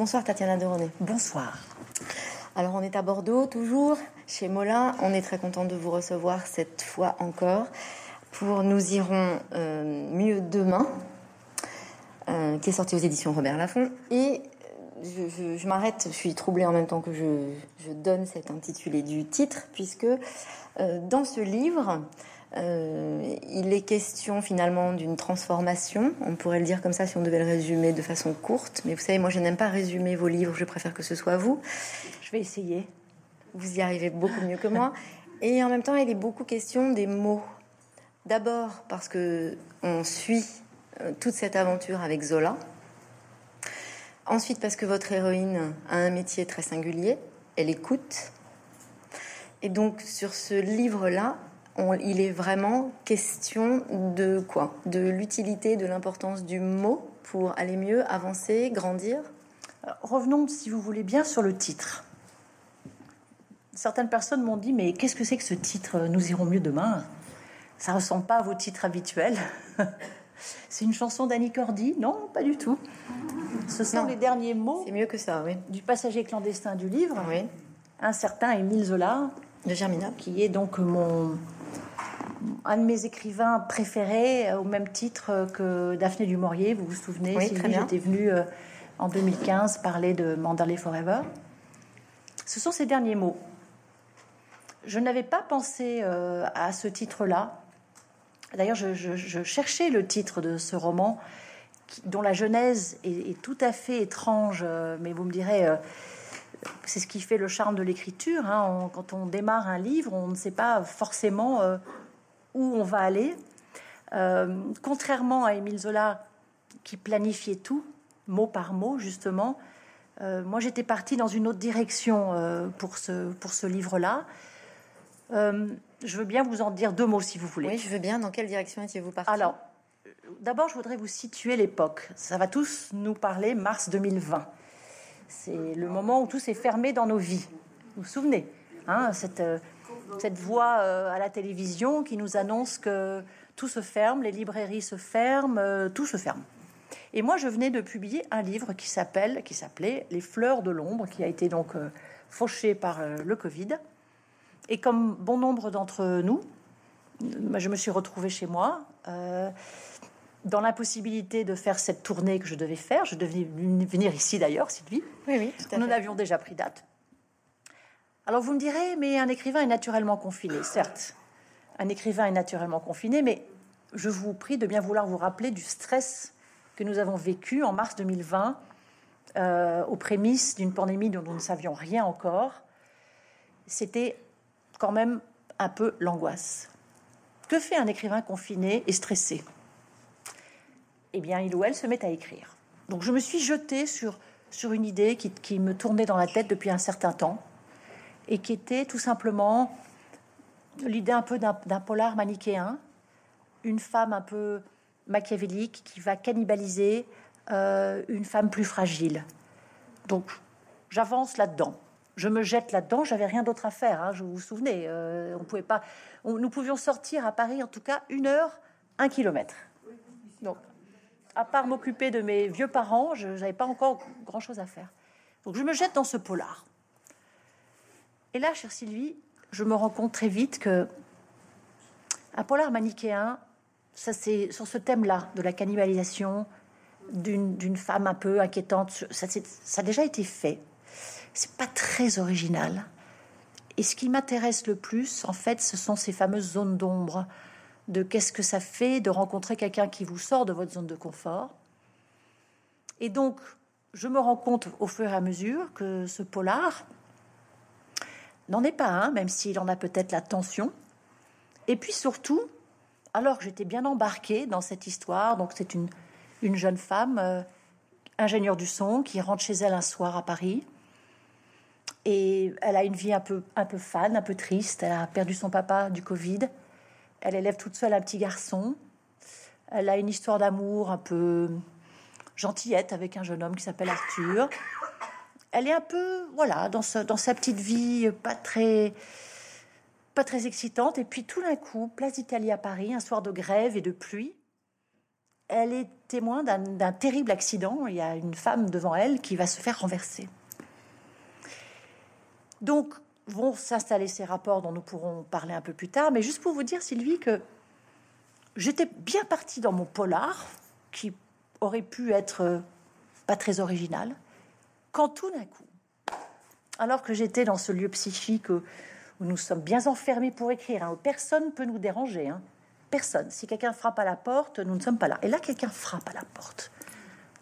Bonsoir Tatiana de René. Bonsoir. Alors on est à Bordeaux toujours, chez Molin. On est très content de vous recevoir cette fois encore pour Nous irons euh, mieux demain, euh, qui est sorti aux éditions Robert Laffont. Et je, m'arrête, je suis troublée en même temps que je, donne cet intitulé du titre, puisque euh, dans ce livre, euh, il est question finalement d'une transformation. On pourrait le dire comme ça si on devait le résumer de façon courte. Mais vous savez, moi je n'aime pas résumer vos livres, je préfère que ce soit vous. Je vais essayer. Vous y arrivez beaucoup mieux que moi. Et en même temps, il est beaucoup question des mots. D'abord parce que on suit euh, toute cette aventure avec Zola. Ensuite parce que votre héroïne a un métier très singulier, elle écoute. Et donc sur ce livre-là, il est vraiment question de quoi? De l'utilité, de l'importance du mot pour aller mieux, avancer, grandir? Revenons, si vous voulez bien, sur le titre. Certaines personnes m'ont dit, mais qu'est-ce que c'est que ce titre Nous irons mieux demain? Ça ressemble pas à vos titres habituels. c'est une chanson d'Annie Cordy? Non, pas du tout. Ce sont les derniers mots. mieux que ça, oui. Du passager clandestin du livre. Oui. Un certain Émile Zola. De Germina. Qui est donc mon, un de mes écrivains préférés, au même titre que Daphné du Maurier, vous vous souvenez Oui, bien. J'étais venue euh, en 2015 parler de Mandalay Forever. Ce sont ces derniers mots. Je n'avais pas pensé euh, à ce titre-là. D'ailleurs, je, cherchais le titre de ce roman dont la genèse est, tout à fait étrange, euh, mais vous me direz, c'est ce qui fait le charme de l'écriture. Hein. quand on démarre un livre, on ne sait pas forcément où on va aller. Euh, contrairement à Émile Zola, qui planifiait tout, mot par mot, justement, euh, moi j'étais partie dans une autre direction euh, pour ce, pour ce livre-là. je veux bien vous en dire deux mots si vous voulez. Oui, je veux bien. Dans quelle direction étiez-vous partie? Alors, d'abord, je voudrais vous situer l'époque. Ça va tous nous parler mars 2020. C'est le moment où tout s'est fermé dans nos vies. Vous vous souvenez hein, cette, cette voix euh, à la télévision qui nous annonce que tout se ferme, les librairies se ferment, euh, tout se ferme. Et moi, je venais de publier un livre qui s'appelle, qui s'appelait Les fleurs de l'ombre, qui a été donc euh, fauché par le Covid. Et comme bon nombre d'entre nous, je me suis retrouvée chez moi, dans l'impossibilité de faire cette tournée que je devais faire. Je devais venir ici d'ailleurs, Sylvie. Oui, oui. Nous en avions déjà pris date. Alors vous me direz, mais un écrivain est naturellement confiné, certes. Un écrivain est naturellement confiné, mais je vous prie de bien vouloir vous rappeler du stress que nous avons vécu en mars 2020, euh, aux prémices d'une pandémie dont nous ne savions rien encore. C'était quand même un peu l'angoisse. Que fait un écrivain confiné et stressé? Eh bien, il ou elle se met à écrire. Donc je me suis jetée sur, sur une idée qui me tournait dans la tête depuis un certain temps et qui était tout simplement l'idée un peu d'un polar manichéen, une femme un peu machiavélique qui va cannibaliser euh, une femme plus fragile. Donc j'avance là-dedans. Je me jette là-dedans. J'avais rien d'autre à faire. Hein, je vous, vous souvenez, euh, on pouvait pas. nous pouvions sortir à Paris en tout cas une heure, un kilomètre. Donc, à part m'occuper de mes vieux parents, je n'avais pas encore grand-chose à faire. Donc je me jette dans ce polar. Et là, chère Sylvie, je me rends compte très vite que un polar manichéen, ça c'est sur ce thème-là de la cannibalisation d'une femme un peu inquiétante, ça, ça a déjà été fait. C'est pas très original. Et ce qui m'intéresse le plus, en fait, ce sont ces fameuses zones d'ombre de qu'est-ce que ça fait de rencontrer quelqu'un qui vous sort de votre zone de confort. Et donc, je me rends compte au fur et à mesure que ce polar, n'en est pas un, même s'il en a peut-être la tension. Et puis surtout, alors que j'étais bien embarquée dans cette histoire, donc c'est une, une jeune femme, euh, ingénieure du son, qui rentre chez elle un soir à Paris. Et elle a une vie un peu, un peu fan, un peu triste. Elle a perdu son papa du Covid. Elle élève toute seule un petit garçon. Elle a une histoire d'amour un peu gentillette avec un jeune homme qui s'appelle Arthur elle est un peu, voilà, dans, sa petite vie, pas très, pas très excitante. Et puis tout d'un coup, place d'Italie à Paris, un soir de grève et de pluie, elle est témoin d'un terrible accident. Il y a une femme devant elle qui va se faire renverser. Donc, vont s'installer ces rapports dont nous pourrons parler un peu plus tard. Mais juste pour vous dire, Sylvie, que j'étais bien partie dans mon polar, qui aurait pu être euh, pas très original, quand tout d'un coup, alors que j'étais dans ce lieu psychique où nous sommes bien enfermés pour écrire, hein, où personne ne peut nous déranger, hein, personne. Si quelqu'un frappe à la porte, nous ne sommes pas là. Et là, quelqu'un frappe à la porte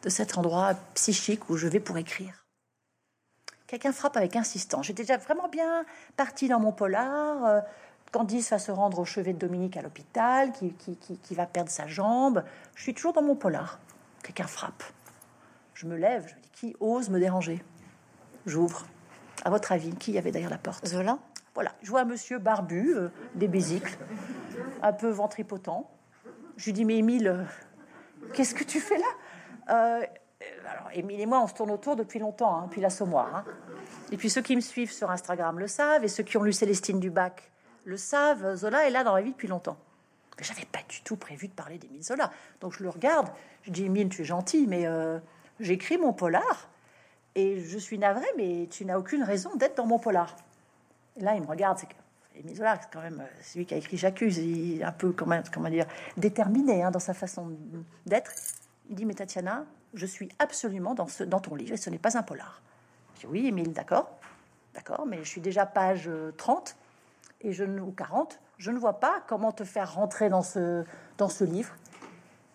de cet endroit psychique où je vais pour écrire. Quelqu'un frappe avec insistance. J'étais déjà vraiment bien partie dans mon polar. Euh, Candice va se rendre au chevet de Dominique à l'hôpital, qui, qui, va perdre sa jambe. Je suis toujours dans mon polar. Quelqu'un frappe. Je me lève, je me dis qui ose me déranger? J'ouvre. À votre avis, qui y avait derrière la porte? Zola? Voilà, je vois un monsieur barbu, euh, des bésicles, un peu ventripotent. Je lui dis Mais Émile, euh, qu'est-ce que tu fais là? Euh, Alors, Émile et moi, on se tourne autour depuis longtemps, hein, depuis l'assommoir. Hein. Et puis ceux qui me suivent sur Instagram le savent, et ceux qui ont lu Célestine Dubac le savent. Zola est là dans la vie depuis longtemps. Mais j'avais pas du tout prévu de parler d'Émile Zola. Donc je le regarde, je dis Émile, tu es gentil, mais j'écris mon polar et je suis navrée, mais tu n'as aucune raison d'être dans mon polar. Et là, il me regarde, c'est que Émile Zola, c'est quand même celui qui a écrit J'accuse, il est un peu, comment dire, déterminé hein, dans sa façon d'être. Il dit, mais Tatiana, je suis absolument dans, ce, dans ton livre et ce n'est pas un polar. Je dis, oui, Émile, d'accord, d'accord, mais je suis déjà page 30 et je, ou 40, je ne vois pas comment te faire rentrer dans ce, dans ce livre.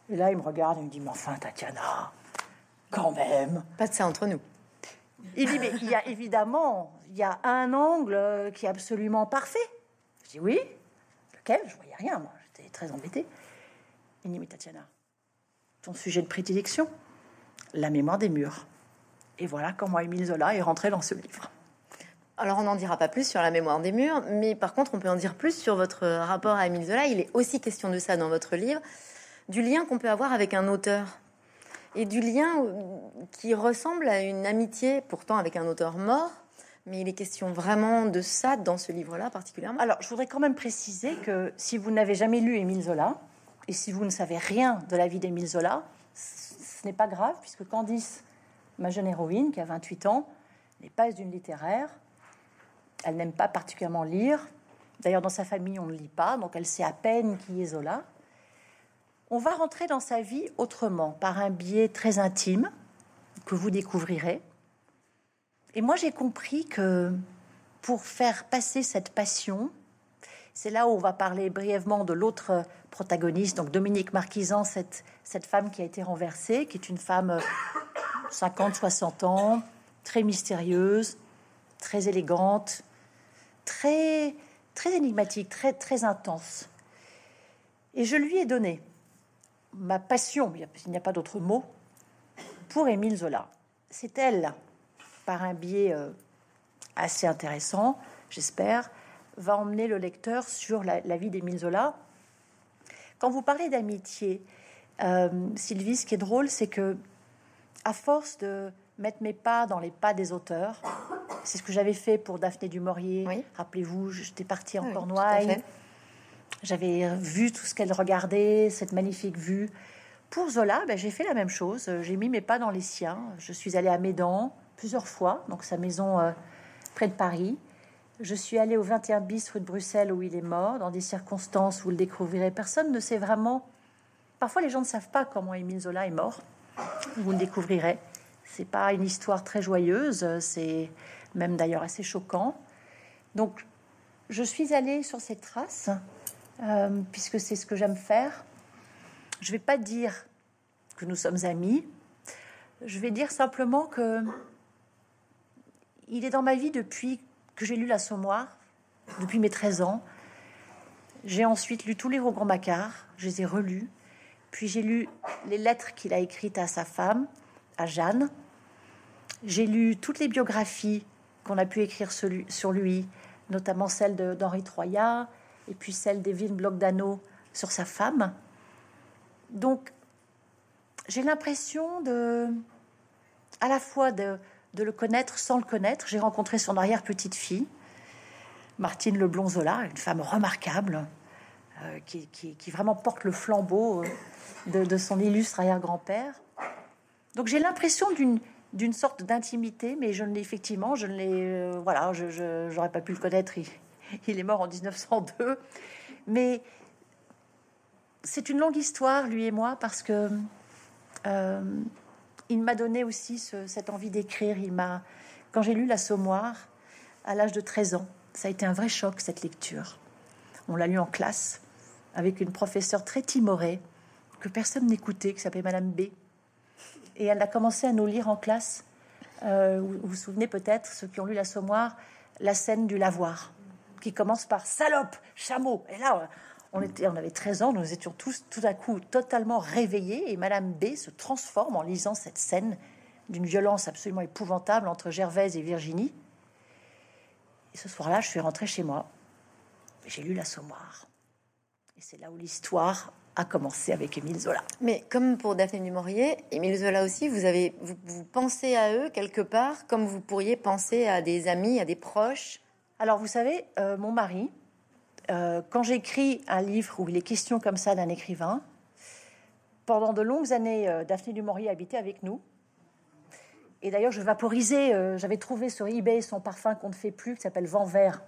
Et là, il me regarde et me dit, mais enfin, Tatiana, quand même. Pas de ça entre nous. Il dit, mais il y a évidemment, il y a un angle qui est absolument parfait. Je dis, oui. Lequel? Je voyais rien, moi. J'étais très embêtée. Il dit, mais Tatiana, ton sujet de prédilection, la mémoire des murs. Et voilà comment Émile Zola est rentré dans ce livre. Alors on n'en dira pas plus sur la mémoire des murs, mais par contre on peut en dire plus sur votre rapport à Émile Zola. Il est aussi question de ça dans votre livre, du lien qu'on peut avoir avec un auteur et du lien qui ressemble à une amitié, pourtant avec un auteur mort. Mais il est question vraiment de ça dans ce livre-là particulièrement. Alors, je voudrais quand même préciser que si vous n'avez jamais lu Émile Zola, et si vous ne savez rien de la vie d'Émile Zola, ce n'est pas grave, puisque Candice, ma jeune héroïne, qui a 28 ans, n'est pas une littéraire. Elle n'aime pas particulièrement lire. D'ailleurs, dans sa famille, on ne lit pas, donc elle sait à peine qui est Zola on va rentrer dans sa vie autrement, par un biais très intime que vous découvrirez. Et moi, j'ai compris que pour faire passer cette passion, c'est là où on va parler brièvement de l'autre protagoniste, donc Dominique Marquisan, cette, cette femme qui a été renversée, qui est une femme 50-60 ans, très mystérieuse, très élégante, très, très énigmatique, très, très intense. Et je lui ai donné ma passion, il n'y a pas d'autre mot, pour Émile Zola. C'est elle, par un biais euh, assez intéressant, j'espère, va emmener le lecteur sur la, vie d'Émile Zola. Quand vous parlez d'amitié, euh, Sylvie, ce qui est drôle, c'est que à force de mettre mes pas dans les pas des auteurs, c'est ce que j'avais fait pour Daphné du Maurier. Rappelez-vous, j'étais partie en Cornouailles. J'avais vu tout ce qu'elle regardait, cette magnifique vue. Pour Zola, ben, j'ai fait la même chose. J'ai mis mes pas dans les siens. Je suis allée à Médan plusieurs fois, donc sa maison euh, près de Paris. Je suis allée au 21 bis de Bruxelles où il est mort, dans des circonstances où vous le découvrirez. Personne ne sait vraiment. Parfois, les gens ne savent pas comment Émile Zola est mort. Vous le découvrirez. C'est pas une histoire très joyeuse, c'est même d'ailleurs assez choquant. Donc, je suis allée sur ces traces euh, puisque c'est ce que j'aime faire. Je vais pas dire que nous sommes amis. Je vais dire simplement que il est dans ma vie depuis que j'ai lu L'Assommoir, depuis mes 13 ans. J'ai ensuite lu tous les Rogron Macquart, je les ai relus. Puis j'ai lu les lettres qu'il a écrites à sa femme, à Jeanne. J'ai lu toutes les biographies qu'on a pu écrire sur lui, notamment celle d'Henri Troyat, et puis celle d'Evelyne Blogdano sur sa femme. Donc, j'ai l'impression de, à la fois de, de, le connaître sans le connaître. J'ai rencontré son arrière-petite-fille, Martine Leblonzola, une femme remarquable, euh, qui, vraiment porte le flambeau de, de son illustre arrière-grand-père. Donc j'ai l'impression d'une sorte d'intimité, mais je ne l'ai effectivement, je ne l'ai, voilà, je n'aurais pas pu le connaître. Il, il, est mort en 1902, mais c'est une longue histoire, lui et moi, parce que euh, il m'a donné aussi cette envie d'écrire. Il m'a, quand j'ai lu L'Assommoir à l'âge de 13 ans, ça a été un vrai choc cette lecture. On l'a lu en classe avec une professeure très timorée que personne n'écoutait, qui s'appelait Madame B. Et elle a commencé à nous lire en classe. Euh, vous vous souvenez peut-être, ceux qui ont lu L'Assommoir, la scène du lavoir, qui commence par salope, chameau. Et là, on, était, on avait 13 ans, nous étions tous tout à coup totalement réveillés et Madame B se transforme en lisant cette scène d'une violence absolument épouvantable entre Gervaise et Virginie. Et ce soir-là, je suis rentrée chez moi. J'ai lu l'Assommoir. Et c'est là où l'histoire a commencé avec Émile Zola. Mais comme pour Daphné du Maurier, Émile Zola aussi, vous avez vous, pensez à eux quelque part comme vous pourriez penser à des amis, à des proches? Alors vous savez, euh, mon mari, euh, quand j'écris un livre où il est question comme ça d'un écrivain, pendant de longues années, euh, Daphné du habitait avec nous. Et d'ailleurs, je vaporisais, euh, j'avais trouvé sur eBay son parfum qu'on ne fait plus, qui s'appelle Vent Vert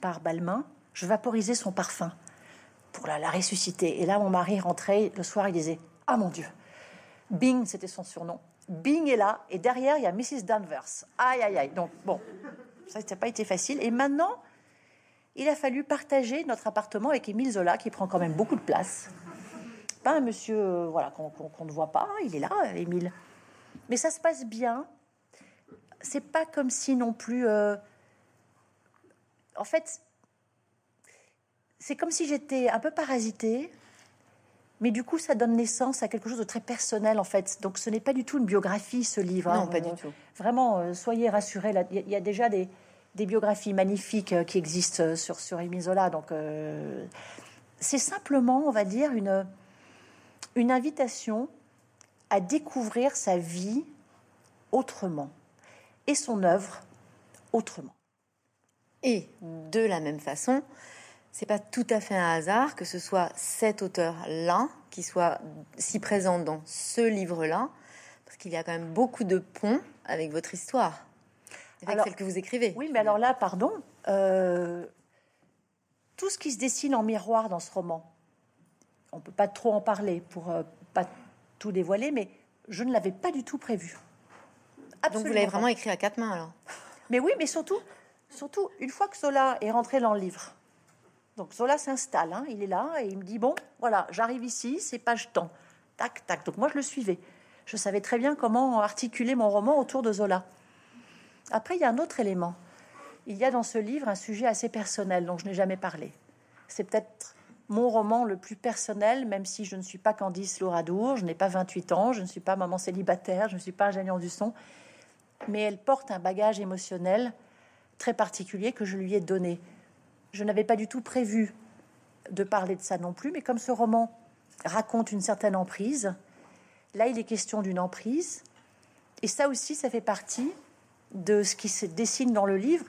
par Balmain. Je vaporisais son parfum pour la, la, ressusciter. Et là, mon mari rentrait le soir, il disait Ah mon Dieu Bing, c'était son surnom. Bing est là, et derrière, il y a Mrs. Danvers. Aïe, aïe, aïe. Donc, bon, ça n'a pas été facile. Et maintenant, il a fallu partager notre appartement avec Émile Zola, qui prend quand même beaucoup de place. Pas un monsieur euh, voilà, qu'on ne voit pas, il est là, Émile. Mais ça se passe bien. C'est pas comme si non plus. Euh, en fait, c'est comme si j'étais un peu parasitée, mais du coup, ça donne naissance à quelque chose de très personnel, en fait. Donc, ce n'est pas du tout une biographie, ce livre. Non, pas du tout. Vraiment, euh, soyez rassurés. Il y, a déjà des, des biographies magnifiques euh, qui existent euh, sur, sur. Donc, euh, c'est simplement, on va dire, une, une invitation à découvrir sa vie autrement et son œuvre autrement. Et de la même façon, c'est pas tout à fait un hasard que ce soit cet auteur-là qui soit si présent dans ce livre-là, parce qu'il y a quand même beaucoup de ponts avec votre histoire avec celle que vous écrivez. Oui, mais alors là, pardon, euh, tout ce qui se dessine en miroir dans ce roman, on peut pas trop en parler pour euh, pas tout dévoiler, mais je ne l'avais pas du tout prévu. Donc vous l'avez vraiment écrit à quatre mains alors? Mais oui, mais surtout, surtout une fois que Zola est rentré dans le livre. Donc Zola s'installe, hein, il est là et il me dit bon, voilà, j'arrive ici, c'est page temps, tac tac. Donc moi je le suivais. Je savais très bien comment articuler mon roman autour de Zola. Après, il y a un autre élément. Il y a dans ce livre un sujet assez personnel dont je n'ai jamais parlé. C'est peut-être mon roman le plus personnel, même si je ne suis pas Candice Louradour, je n'ai pas 28 ans, je ne suis pas maman célibataire, je ne suis pas ingénieur du son, mais elle porte un bagage émotionnel très particulier que je lui ai donné. Je n'avais pas du tout prévu de parler de ça non plus, mais comme ce roman raconte une certaine emprise, là il est question d'une emprise, et ça aussi, ça fait partie de ce qui se dessine dans le livre.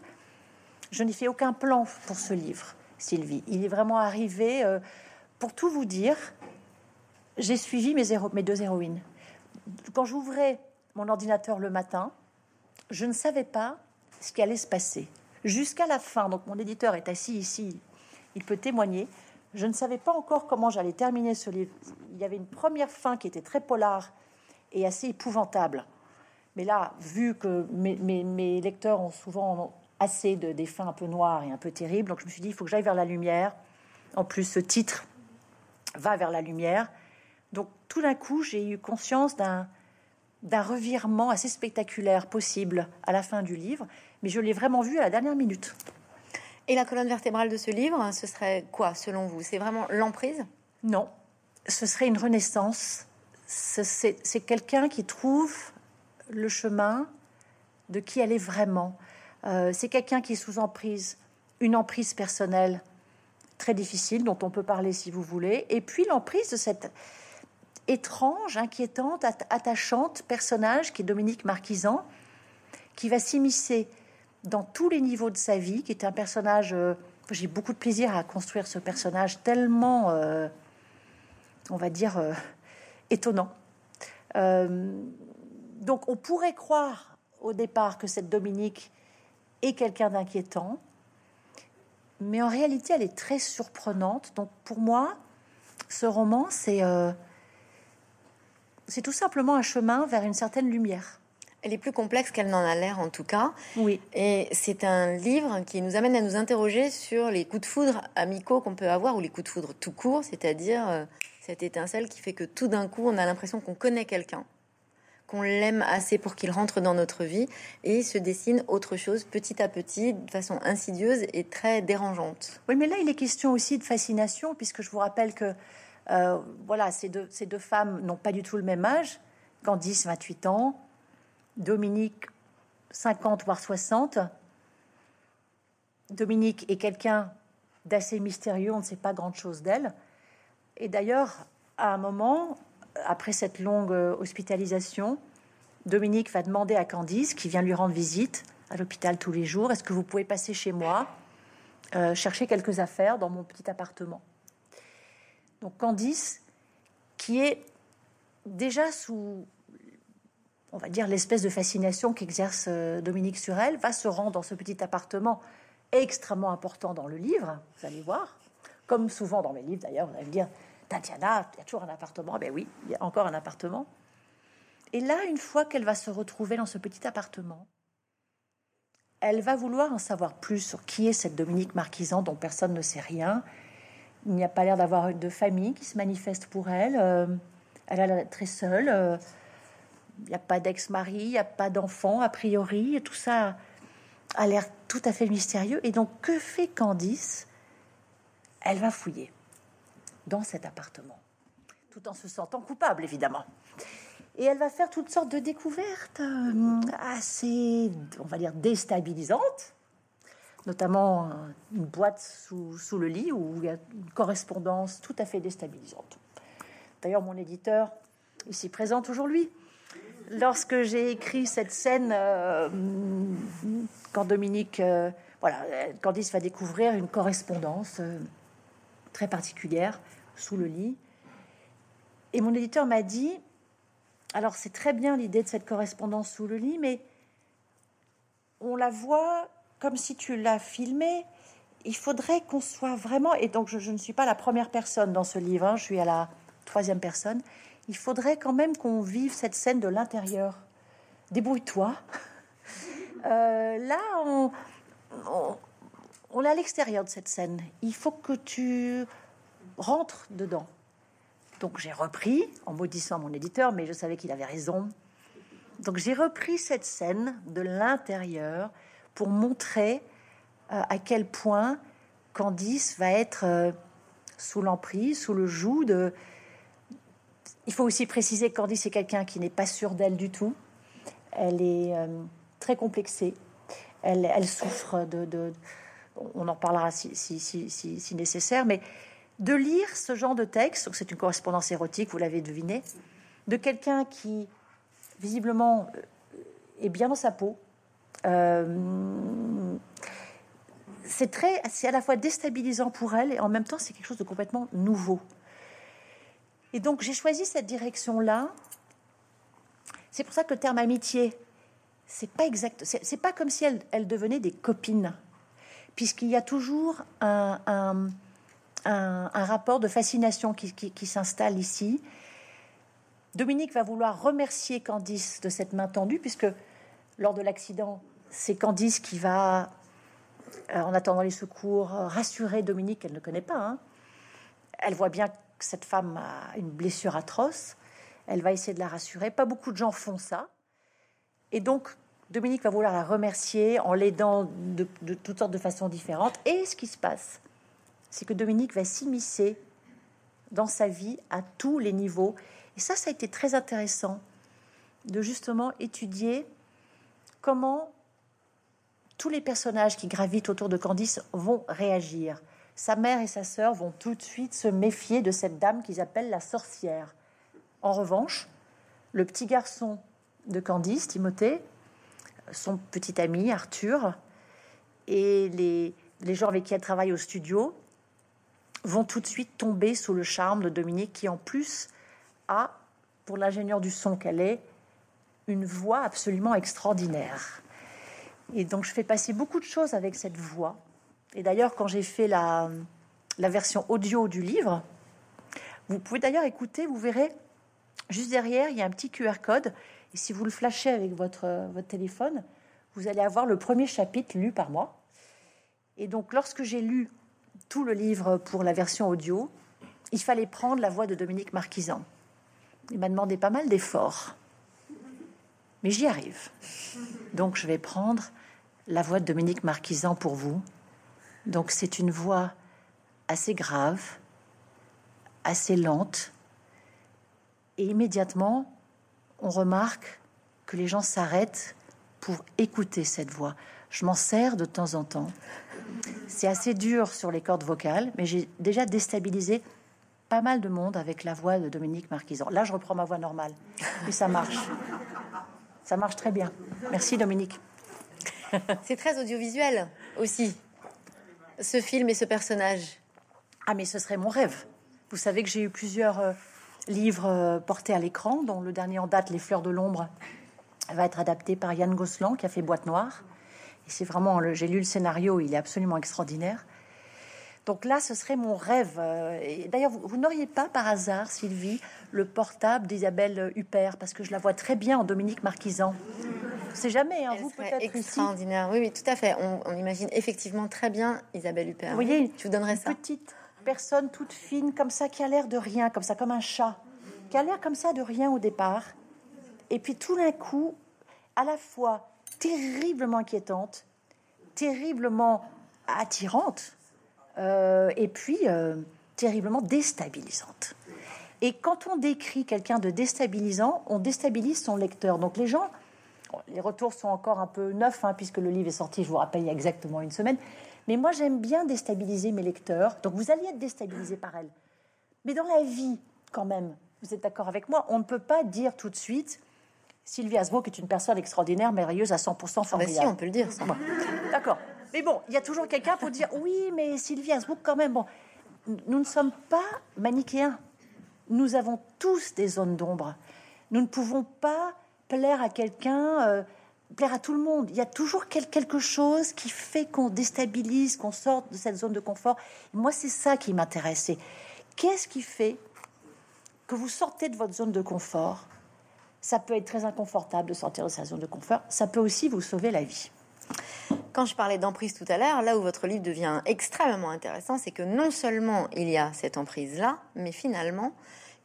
Je n'ai fait aucun plan pour ce livre, Sylvie. Il est vraiment arrivé, euh, pour tout vous dire, j'ai suivi mes, deux héroïnes. Quand j'ouvrais mon ordinateur le matin, je ne savais pas ce qui allait se passer. Jusqu'à la fin, donc mon éditeur est assis ici, il peut témoigner, je ne savais pas encore comment j'allais terminer ce livre. Il y avait une première fin qui était très polar et assez épouvantable. Mais là, vu que mes, lecteurs ont souvent assez de, des fins un peu noires et un peu terribles, donc je me suis dit, il faut que j'aille vers la lumière. En plus, ce titre va vers la lumière. Donc tout d'un coup, j'ai eu conscience d'un d'un revirement assez spectaculaire possible à la fin du livre, mais je l'ai vraiment vu à la dernière minute. Et la colonne vertébrale de ce livre, ce serait quoi selon vous? C'est vraiment l'emprise? Non, ce serait une renaissance. C'est quelqu'un qui trouve le chemin de qui elle est vraiment. Euh, c'est quelqu'un qui est sous emprise, une emprise personnelle très difficile dont on peut parler si vous voulez, et puis l'emprise de cette étrange, inquiétante, attachante personnage qui est Dominique Marquisan, qui va s'immiscer dans tous les niveaux de sa vie, qui est un personnage euh, j'ai beaucoup de plaisir à construire ce personnage tellement, euh, on va dire, étonnant. Euh, donc on pourrait croire au départ que cette Dominique est quelqu'un d'inquiétant, mais en réalité elle est très surprenante. Donc pour moi, ce roman, c'est c'est tout simplement un chemin vers une certaine lumière. Elle est plus complexe qu'elle n'en a l'air en tout cas. Oui. Et c'est un livre qui nous amène à nous interroger sur les coups de foudre amicaux qu'on peut avoir ou les coups de foudre tout court, c'est-à-dire euh, cette étincelle qui fait que tout d'un coup on a l'impression qu'on connaît quelqu'un, qu'on l'aime assez pour qu'il rentre dans notre vie et se dessine autre chose petit à petit de façon insidieuse et très dérangeante. Oui, mais là il est question aussi de fascination puisque je vous rappelle que euh, voilà, ces deux, ces deux femmes n'ont pas du tout le même âge. Candice, 28 ans, Dominique, 50 voire 60. Dominique est quelqu'un d'assez mystérieux, on ne sait pas grand-chose d'elle. Et d'ailleurs, à un moment, après cette longue hospitalisation, Dominique va demander à Candice, qui vient lui rendre visite à l'hôpital tous les jours, est-ce que vous pouvez passer chez moi, euh, chercher quelques affaires dans mon petit appartement? Donc Candice, qui est déjà sous on va dire, l'espèce de fascination qu'exerce euh, Dominique sur elle, va se rendre dans ce petit appartement extrêmement important dans le livre, vous allez voir, comme souvent dans mes livres d'ailleurs, vous allez me dire, Tatiana, il y a toujours un appartement, ben oui, il y a encore un appartement. Et là, une fois qu'elle va se retrouver dans ce petit appartement, elle va vouloir en savoir plus sur qui est cette Dominique Marquisan dont personne ne sait rien. Il n'y a pas l'air d'avoir de famille qui se manifeste pour elle. Euh, elle a l'air très seule. Euh, il n'y a pas d'ex-mari, il n'y a pas d'enfant, a priori, et tout ça a l'air tout à fait mystérieux. Et donc, que fait Candice? Elle va fouiller dans cet appartement, tout en se sentant coupable, évidemment. Et elle va faire toutes sortes de découvertes euh, assez, on va dire, déstabilisantes, notamment euh, une boîte sous, le lit où il y a une correspondance tout à fait déstabilisante. D'ailleurs, mon éditeur, ici présent aujourd'hui, lorsque j'ai écrit cette scène, euh, quand Dominique, euh, voilà, Candice va découvrir une correspondance très particulière sous le lit. Et mon éditeur m'a dit, alors c'est très bien l'idée de cette correspondance sous le lit, mais on la voit comme si tu l'as filmée. Il faudrait qu'on soit vraiment, et donc je, ne suis pas la première personne dans ce livre, hein, je suis à la troisième personne, il faudrait quand même qu'on vive cette scène de l'intérieur. Débrouille-toi. Euh, là, on, on, est à l'extérieur de cette scène. Il faut que tu rentres dedans. Donc j'ai repris, en maudissant mon éditeur, mais je savais qu'il avait raison. Donc j'ai repris cette scène de l'intérieur pour montrer euh, à quel point Candice va être euh, sous l'emprise, sous le joug de, il faut aussi préciser que Candice est quelqu'un qui n'est pas sûr d'elle du tout. Elle est euh, très complexée. Elle, souffre de, On en parlera si, nécessaire, mais de lire ce genre de texte, c'est une correspondance érotique, vous l'avez deviné, de quelqu'un qui visiblement euh, est bien dans sa peau. Euh, c'est très, c'est à la fois déstabilisant pour elle et en même temps c'est quelque chose de complètement nouveau. Et donc j'ai choisi cette direction-là. C'est pour ça que le terme amitié, c'est pas exact. C'est pas comme si elles, devenaient des copines, puisqu'il y a toujours un, un, rapport de fascination qui, qui s'installe ici. Dominique va vouloir remercier Candice de cette main tendue, puisque lors de l'accident, c'est Candice qui va, euh, en attendant les secours, rassurer Dominique qu'elle ne connaît pas. Hein. Elle voit bien cette femme a une blessure atroce. Elle va essayer de la rassurer. Pas beaucoup de gens font ça. Et donc, Dominique va vouloir la remercier en l'aidant de, toutes sortes de façons différentes. Et ce qui se passe, c'est que Dominique va s'immiscer dans sa vie à tous les niveaux. Et ça, ça a été très intéressant de justement étudier comment tous les personnages qui gravitent autour de Candice vont réagir sa mère et sa sœur vont tout de suite se méfier de cette dame qu'ils appellent la sorcière. En revanche, le petit garçon de Candice, Timothée, son petit ami Arthur, et les les gens avec qui elle travaille au studio vont tout de suite tomber sous le charme de Dominique, qui en plus a, pour l'ingénieur du son qu'elle est, une voix absolument extraordinaire. Et donc je fais passer beaucoup de choses avec cette voix. Et d'ailleurs, quand j'ai fait la, la version audio du livre, vous pouvez d'ailleurs écouter, vous verrez, juste derrière, il y a un petit QR code. Et si vous le flashez avec votre, votre téléphone, vous allez avoir le premier chapitre lu par moi. Et donc, lorsque j'ai lu tout le livre pour la version audio, il fallait prendre la voix de Dominique Marquisan. Il m'a demandé pas mal d'efforts, mais j'y arrive. Donc, je vais prendre la voix de Dominique Marquisan pour vous. Donc, c'est une voix assez grave, assez lente, et immédiatement, on remarque que les gens s'arrêtent pour écouter cette voix. Je m'en sers de temps en temps. C'est assez dur sur les cordes vocales, mais j'ai déjà déstabilisé pas mal de monde avec la voix de Dominique Marquisan. Là, je reprends ma voix normale, et ça marche. Ça marche très bien. Merci Dominique. C'est très audiovisuel aussi, ce film et ce personnage. Ah, mais ce serait mon rêve. Vous savez que j'ai eu plusieurs livres euh, portés à l'écran, dont le dernier en date, Les Fleurs de l'ombre, va être adapté par Yann Gosselin, qui a fait Boîte Noire. Et c'est vraiment, j'ai lu le scénario, il est absolument extraordinaire. Donc là, ce serait mon rêve. Euh, d'ailleurs, vous, n'auriez pas par hasard, Sylvie, le portable d'Isabelle Huppert, parce que je la vois très bien en Dominique Marquisan. C'est jamais, hein, vous peut-être extraordinaire. Oui, oui, tout à fait. On, on, imagine effectivement très bien Isabelle Huppert. Vous voyez, je vous donnerais ça. Petite personne toute fine, comme ça, qui a l'air de rien, comme ça, comme un chat, qui a l'air comme ça de rien au départ, et puis tout d'un coup, à la fois terriblement inquiétante, terriblement attirante, euh, et puis euh, terriblement déstabilisante. Et quand on décrit quelqu'un de déstabilisant, on déstabilise son lecteur. Donc les gens, les retours sont encore un peu neufs, hein, puisque le livre est sorti, je vous rappelle, il y a exactement une semaine. Mais moi, j'aime bien déstabiliser mes lecteurs. Donc vous alliez être déstabilisé par elle. Mais dans la vie, quand même, vous êtes d'accord avec moi, on ne peut pas dire tout de suite Sylvie Asbrook est une personne extraordinaire, merveilleuse, à 100% formidable. Ah bah si, on peut le dire. D'accord. Mais bon, il y a toujours quelqu'un pour dire oui, mais Sylvie Asbrook, quand même, bon, nous ne sommes pas manichéens. Nous avons tous des zones d'ombre. Nous ne pouvons pas plaire à quelqu'un, euh, plaire à tout le monde. Il y a toujours quelque chose qui fait qu'on déstabilise, qu'on sorte de cette zone de confort. moi, c'est ça qui m'intéresse. qu'est-ce qui fait que vous sortez de votre zone de confort? Ça peut être très inconfortable de sortir de sa zone de confort. Ça peut aussi vous sauver la vie. Quand je parlais d'emprise tout à l'heure, là où votre livre devient extrêmement intéressant, c'est que non seulement il y a cette emprise-là, mais finalement,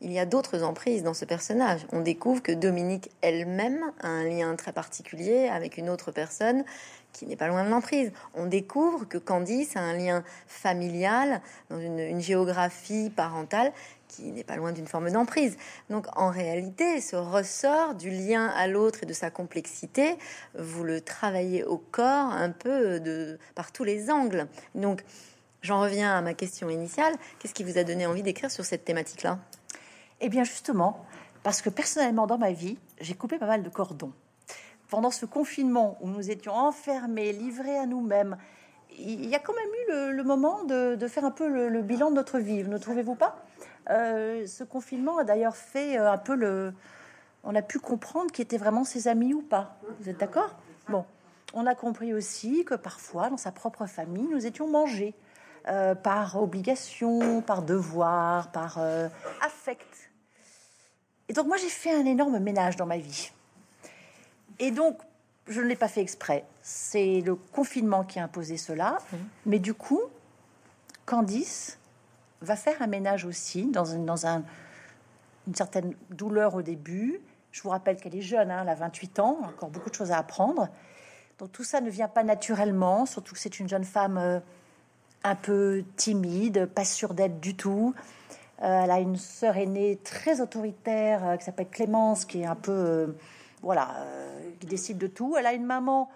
il y a d'autres emprises dans ce personnage. On découvre que Dominique elle-même a un lien très particulier avec une autre personne qui n'est pas loin de l'emprise. On découvre que Candice a un lien familial dans une, géographie parentale qui n'est pas loin d'une forme d'emprise. Donc en réalité, ce ressort du lien à l'autre et de sa complexité, vous le travaillez au corps un peu de, par tous les angles. Donc j'en reviens à ma question initiale. Qu'est-ce qui vous a donné envie d'écrire sur cette thématique-là? Eh bien justement, parce que personnellement dans ma vie, j'ai coupé pas mal de cordons. Pendant ce confinement où nous étions enfermés, livrés à nous-mêmes, il y a quand même eu le, moment de, faire un peu le, bilan de notre vie, ne trouvez-vous pas? Euh, ce confinement a d'ailleurs fait euh, un peu le. On a pu comprendre qui étaient vraiment ses amis ou pas. Vous êtes d'accord? Bon. On a compris aussi que parfois, dans sa propre famille, nous étions mangés euh, par obligation, par devoir, par affect. Et donc, moi, j'ai fait un énorme ménage dans ma vie. Et donc, je ne l'ai pas fait exprès. C'est le confinement qui a imposé cela. Mmh. Mais du coup, Candice va faire un ménage aussi dans, une, dans un, une certaine douleur au début. Je vous rappelle qu'elle est jeune, hein, elle a 28 ans, encore beaucoup de choses à apprendre. Donc tout ça ne vient pas naturellement, surtout que c'est une jeune femme euh, un peu timide, pas sûre d'elle du tout. Euh, elle a une sœur aînée très autoritaire euh, qui s'appelle Clémence, qui est un peu, voilà, qui décide de tout. Elle a une maman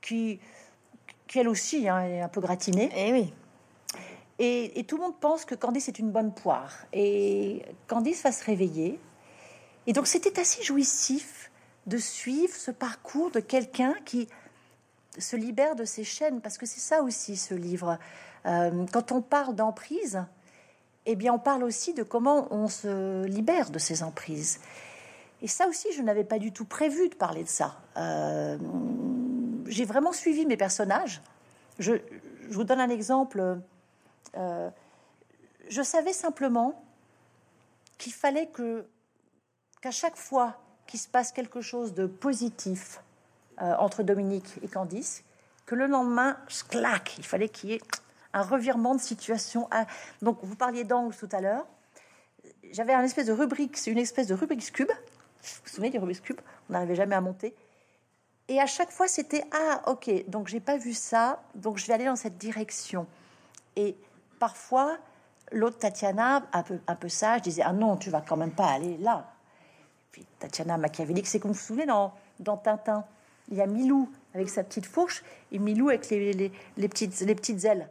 qui, qui elle aussi hein, est un peu gratinée. Eh oui. Et, tout le monde pense que Candice est une bonne poire. Et Candice va se réveiller. Et donc c'était assez jouissif de suivre ce parcours de quelqu'un qui se libère de ses chaînes, parce que c'est ça aussi ce livre. Euh, quand on parle d'emprise, eh bien, on parle aussi de comment on se libère de ces emprises. Et ça aussi, je n'avais pas du tout prévu de parler de ça. Euh, j'ai vraiment suivi mes personnages. Je, vous donne un exemple. Euh, je savais simplement qu'il fallait que qu'à chaque fois qu'il se passe quelque chose de positif euh, entre Dominique et Candice, que le lendemain, clac, il fallait qu'il y ait un revirement de situation. Donc, vous parliez d'angle tout à l'heure. J'avais un espèce de rubrique, une espèce de Rubik's cube. Vous vous souvenez du Rubik's cube? On n'arrivait jamais à monter. Et à chaque fois, c'était ah ok, donc j'ai pas vu ça, donc je vais aller dans cette direction. Et parfois, l'autre Tatiana, un peu, un peu sage, disait ah non, tu vas quand même pas aller là. Puis Tatiana machiavélique, c'est comme vous vous souvenez dans, dans Tintin, il y a Milou avec sa petite fourche et Milou avec les, les, petites, les petites ailes.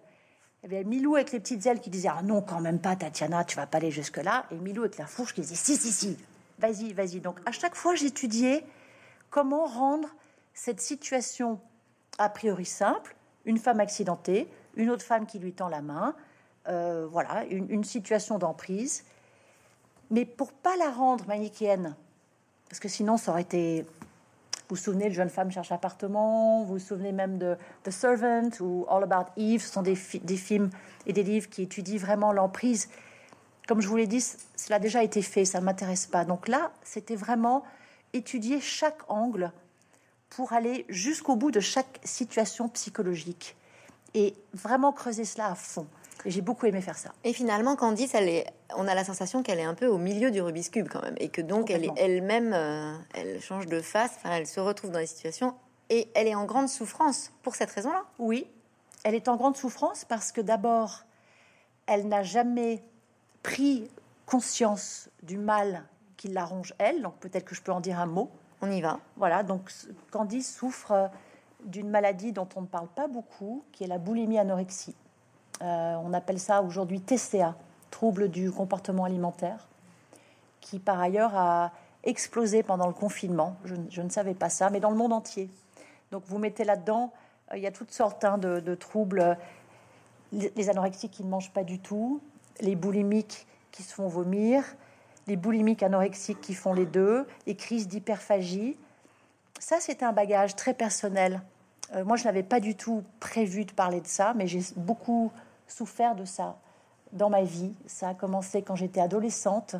Il y avait Milou avec les petites ailes qui disait Ah non, quand même pas, Tatiana, tu vas pas aller jusque-là. Et Milou avec la fourche qui disait Si, si, si, vas-y, vas-y. Donc à chaque fois, j'étudiais comment rendre cette situation a priori simple une femme accidentée, une autre femme qui lui tend la main, euh, voilà, une, situation d'emprise. Mais pour pas la rendre manichéenne, parce que sinon ça aurait été vous vous souvenez de Jeune femme cherche appartement, vous vous souvenez même de The Servant ou All About Eve, ce sont des, des films et des livres qui étudient vraiment l'emprise. Comme je vous l'ai dit, cela a déjà été fait, ça ne m'intéresse pas. Donc là, c'était vraiment étudier chaque angle pour aller jusqu'au bout de chaque situation psychologique et vraiment creuser cela à fond. Et j'ai beaucoup aimé faire ça. Et finalement, Candice, elle est, on a la sensation qu'elle est un peu au milieu du Rubik's Cube quand même. Et que donc, elle est elle-même, euh, elle change de face, enfin, elle se retrouve dans des situations et elle est en grande souffrance pour cette raison-là. Oui, elle est en grande souffrance parce que d'abord, elle n'a jamais pris conscience du mal qui la ronge elle. Donc peut-être que je peux en dire un mot. On y va. Voilà, donc Candice souffre d'une maladie dont on ne parle pas beaucoup, qui est la boulimie anorexie. Euh, on appelle ça aujourd'hui TCA, trouble du comportement alimentaire, qui par ailleurs a explosé pendant le confinement. Je, ne savais pas ça, mais dans le monde entier. Donc vous mettez là-dedans, euh, il y a toutes sortes hein, de, troubles, les, anorexiques qui ne mangent pas du tout, les boulimiques qui se font vomir, les boulimiques anorexiques qui font les deux, les crises d'hyperphagie. Ça, c'est un bagage très personnel. Euh, moi, je n'avais pas du tout prévu de parler de ça, mais j'ai beaucoup souffert de ça dans ma vie. Ça a commencé quand j'étais adolescente.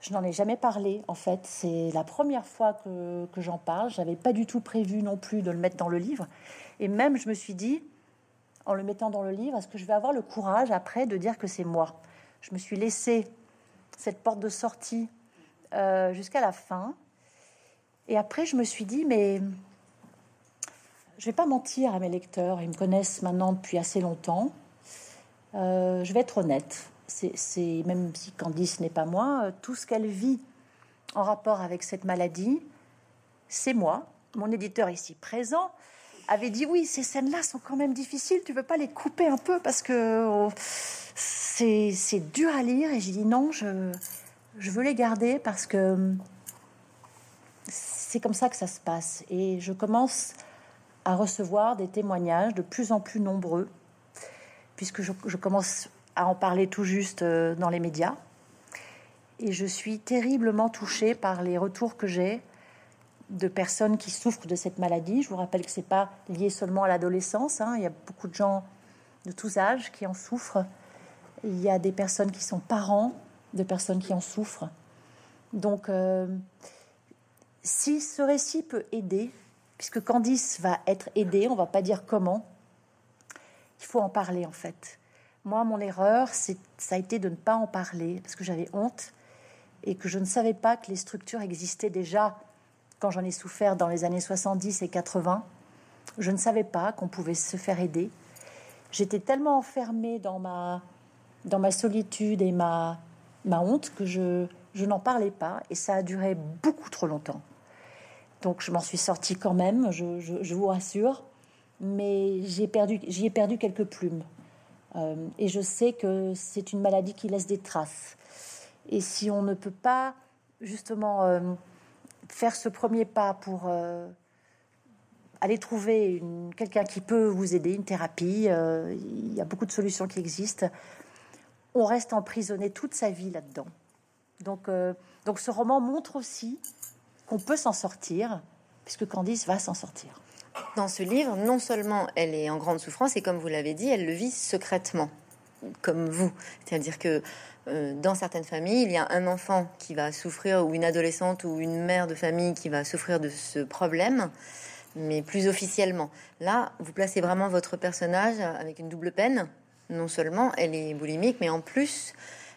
Je n'en ai jamais parlé, en fait. C'est la première fois que, que j'en parle. J'avais pas du tout prévu non plus de le mettre dans le livre. Et même, je me suis dit, en le mettant dans le livre, est-ce que je vais avoir le courage après de dire que c'est moi? Je me suis laissé cette porte de sortie euh, jusqu'à la fin. Et après, je me suis dit, mais je vais pas mentir à mes lecteurs. Ils me connaissent maintenant depuis assez longtemps. Euh, je vais être honnête, c'est même si Candice n'est pas moi, euh, tout ce qu'elle vit en rapport avec cette maladie, c'est moi. Mon éditeur ici présent avait dit oui, ces scènes-là sont quand même difficiles, tu veux pas les couper un peu parce que oh, c'est dur à lire. Et j'ai dit non, je, je veux les garder parce que c'est comme ça que ça se passe. Et je commence à recevoir des témoignages de plus en plus nombreux puisque je, commence à en parler tout juste euh, dans les médias. Et je suis terriblement touchée par les retours que j'ai de personnes qui souffrent de cette maladie. Je vous rappelle que ce n'est pas lié seulement à l'adolescence. Hein. Il y a beaucoup de gens de tous âges qui en souffrent. Il y a des personnes qui sont parents de personnes qui en souffrent. Donc, euh, si ce récit peut aider, puisque Candice va être aidée, on va pas dire comment, il faut en parler en fait. Moi, mon erreur, ça a été de ne pas en parler parce que j'avais honte et que je ne savais pas que les structures existaient déjà quand j'en ai souffert dans les années 70 et 80. Je ne savais pas qu'on pouvait se faire aider. J'étais tellement enfermée dans ma, solitude et ma, honte que je, n'en parlais pas et ça a duré beaucoup trop longtemps. Donc je m'en suis sortie quand même, je vous rassure mais j'ai perdu, j'y ai perdu quelques plumes. Euh, et je sais que c'est une maladie qui laisse des traces. Et si on ne peut pas justement euh, faire ce premier pas pour euh, allez trouver quelqu'un qui peut vous aider, une thérapie. Il y a beaucoup de solutions qui existent. On reste emprisonné toute sa vie là-dedans. Donc, donc ce roman montre aussi qu'on peut s'en sortir, puisque Candice va s'en sortir. Dans ce livre, non seulement elle est en grande souffrance, et comme vous l'avez dit, elle le vit secrètement, comme vous. C'est-à-dire que euh, dans certaines familles, il y a un enfant qui va souffrir, ou une adolescente, ou une mère de famille qui va souffrir de ce problème, mais plus officiellement. Là, vous placez vraiment votre personnage avec une double peine. Non seulement elle est boulimique, mais en plus,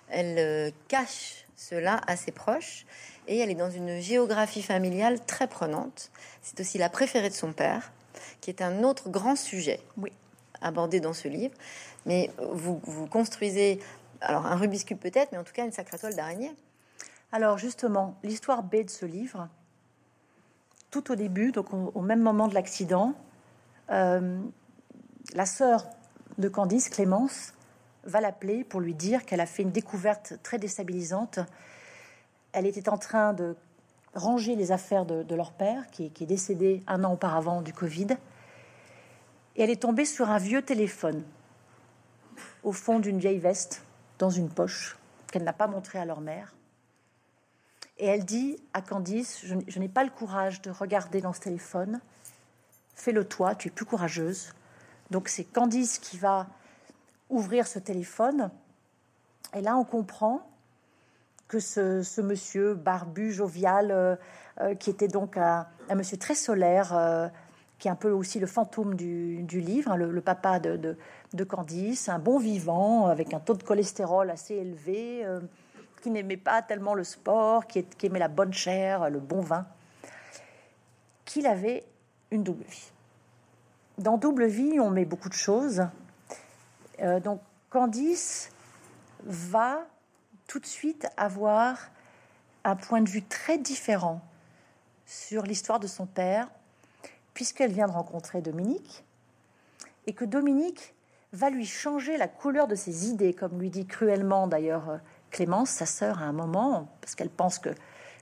elle euh, cache cela à ses proches et elle est dans une géographie familiale très prenante. C'est aussi la préférée de son père, qui est un autre grand sujet oui. abordé dans ce livre. Mais vous, vous construisez, alors un Rubik's Cube peut-être, mais en tout cas une sacrée toile d'araignée. Alors justement, l'histoire B de ce livre, tout au début, donc au, même moment de l'accident, euh, la sœur de Candice, Clémence, va l'appeler pour lui dire qu'elle a fait une découverte très déstabilisante elle était en train de ranger les affaires de, leur père, qui, est décédé un an auparavant du Covid. Et elle est tombée sur un vieux téléphone au fond d'une vieille veste, dans une poche, qu'elle n'a pas montré à leur mère. Et elle dit à Candice, je, je n'ai pas le courage de regarder dans ce téléphone, fais-le toi, tu es plus courageuse. Donc c'est Candice qui va ouvrir ce téléphone. Et là, on comprend que ce, monsieur barbu, jovial, euh, euh, qui était donc un, monsieur très solaire, euh, qui est un peu aussi le fantôme du, livre, hein, le, papa de, Candice, un bon vivant, avec un taux de cholestérol assez élevé, qui n'aimait pas tellement le sport, qui, qui, aimait la bonne chair, le bon vin, qu'il avait une double vie. Dans double vie, on met beaucoup de choses. donc Candice va tout de suite avoir un point de vue très différent sur l'histoire de son père, puisqu'elle vient de rencontrer Dominique, et que Dominique va lui changer la couleur de ses idées, comme lui dit cruellement d'ailleurs Clémence, sa sœur, à un moment, parce qu'elle pense que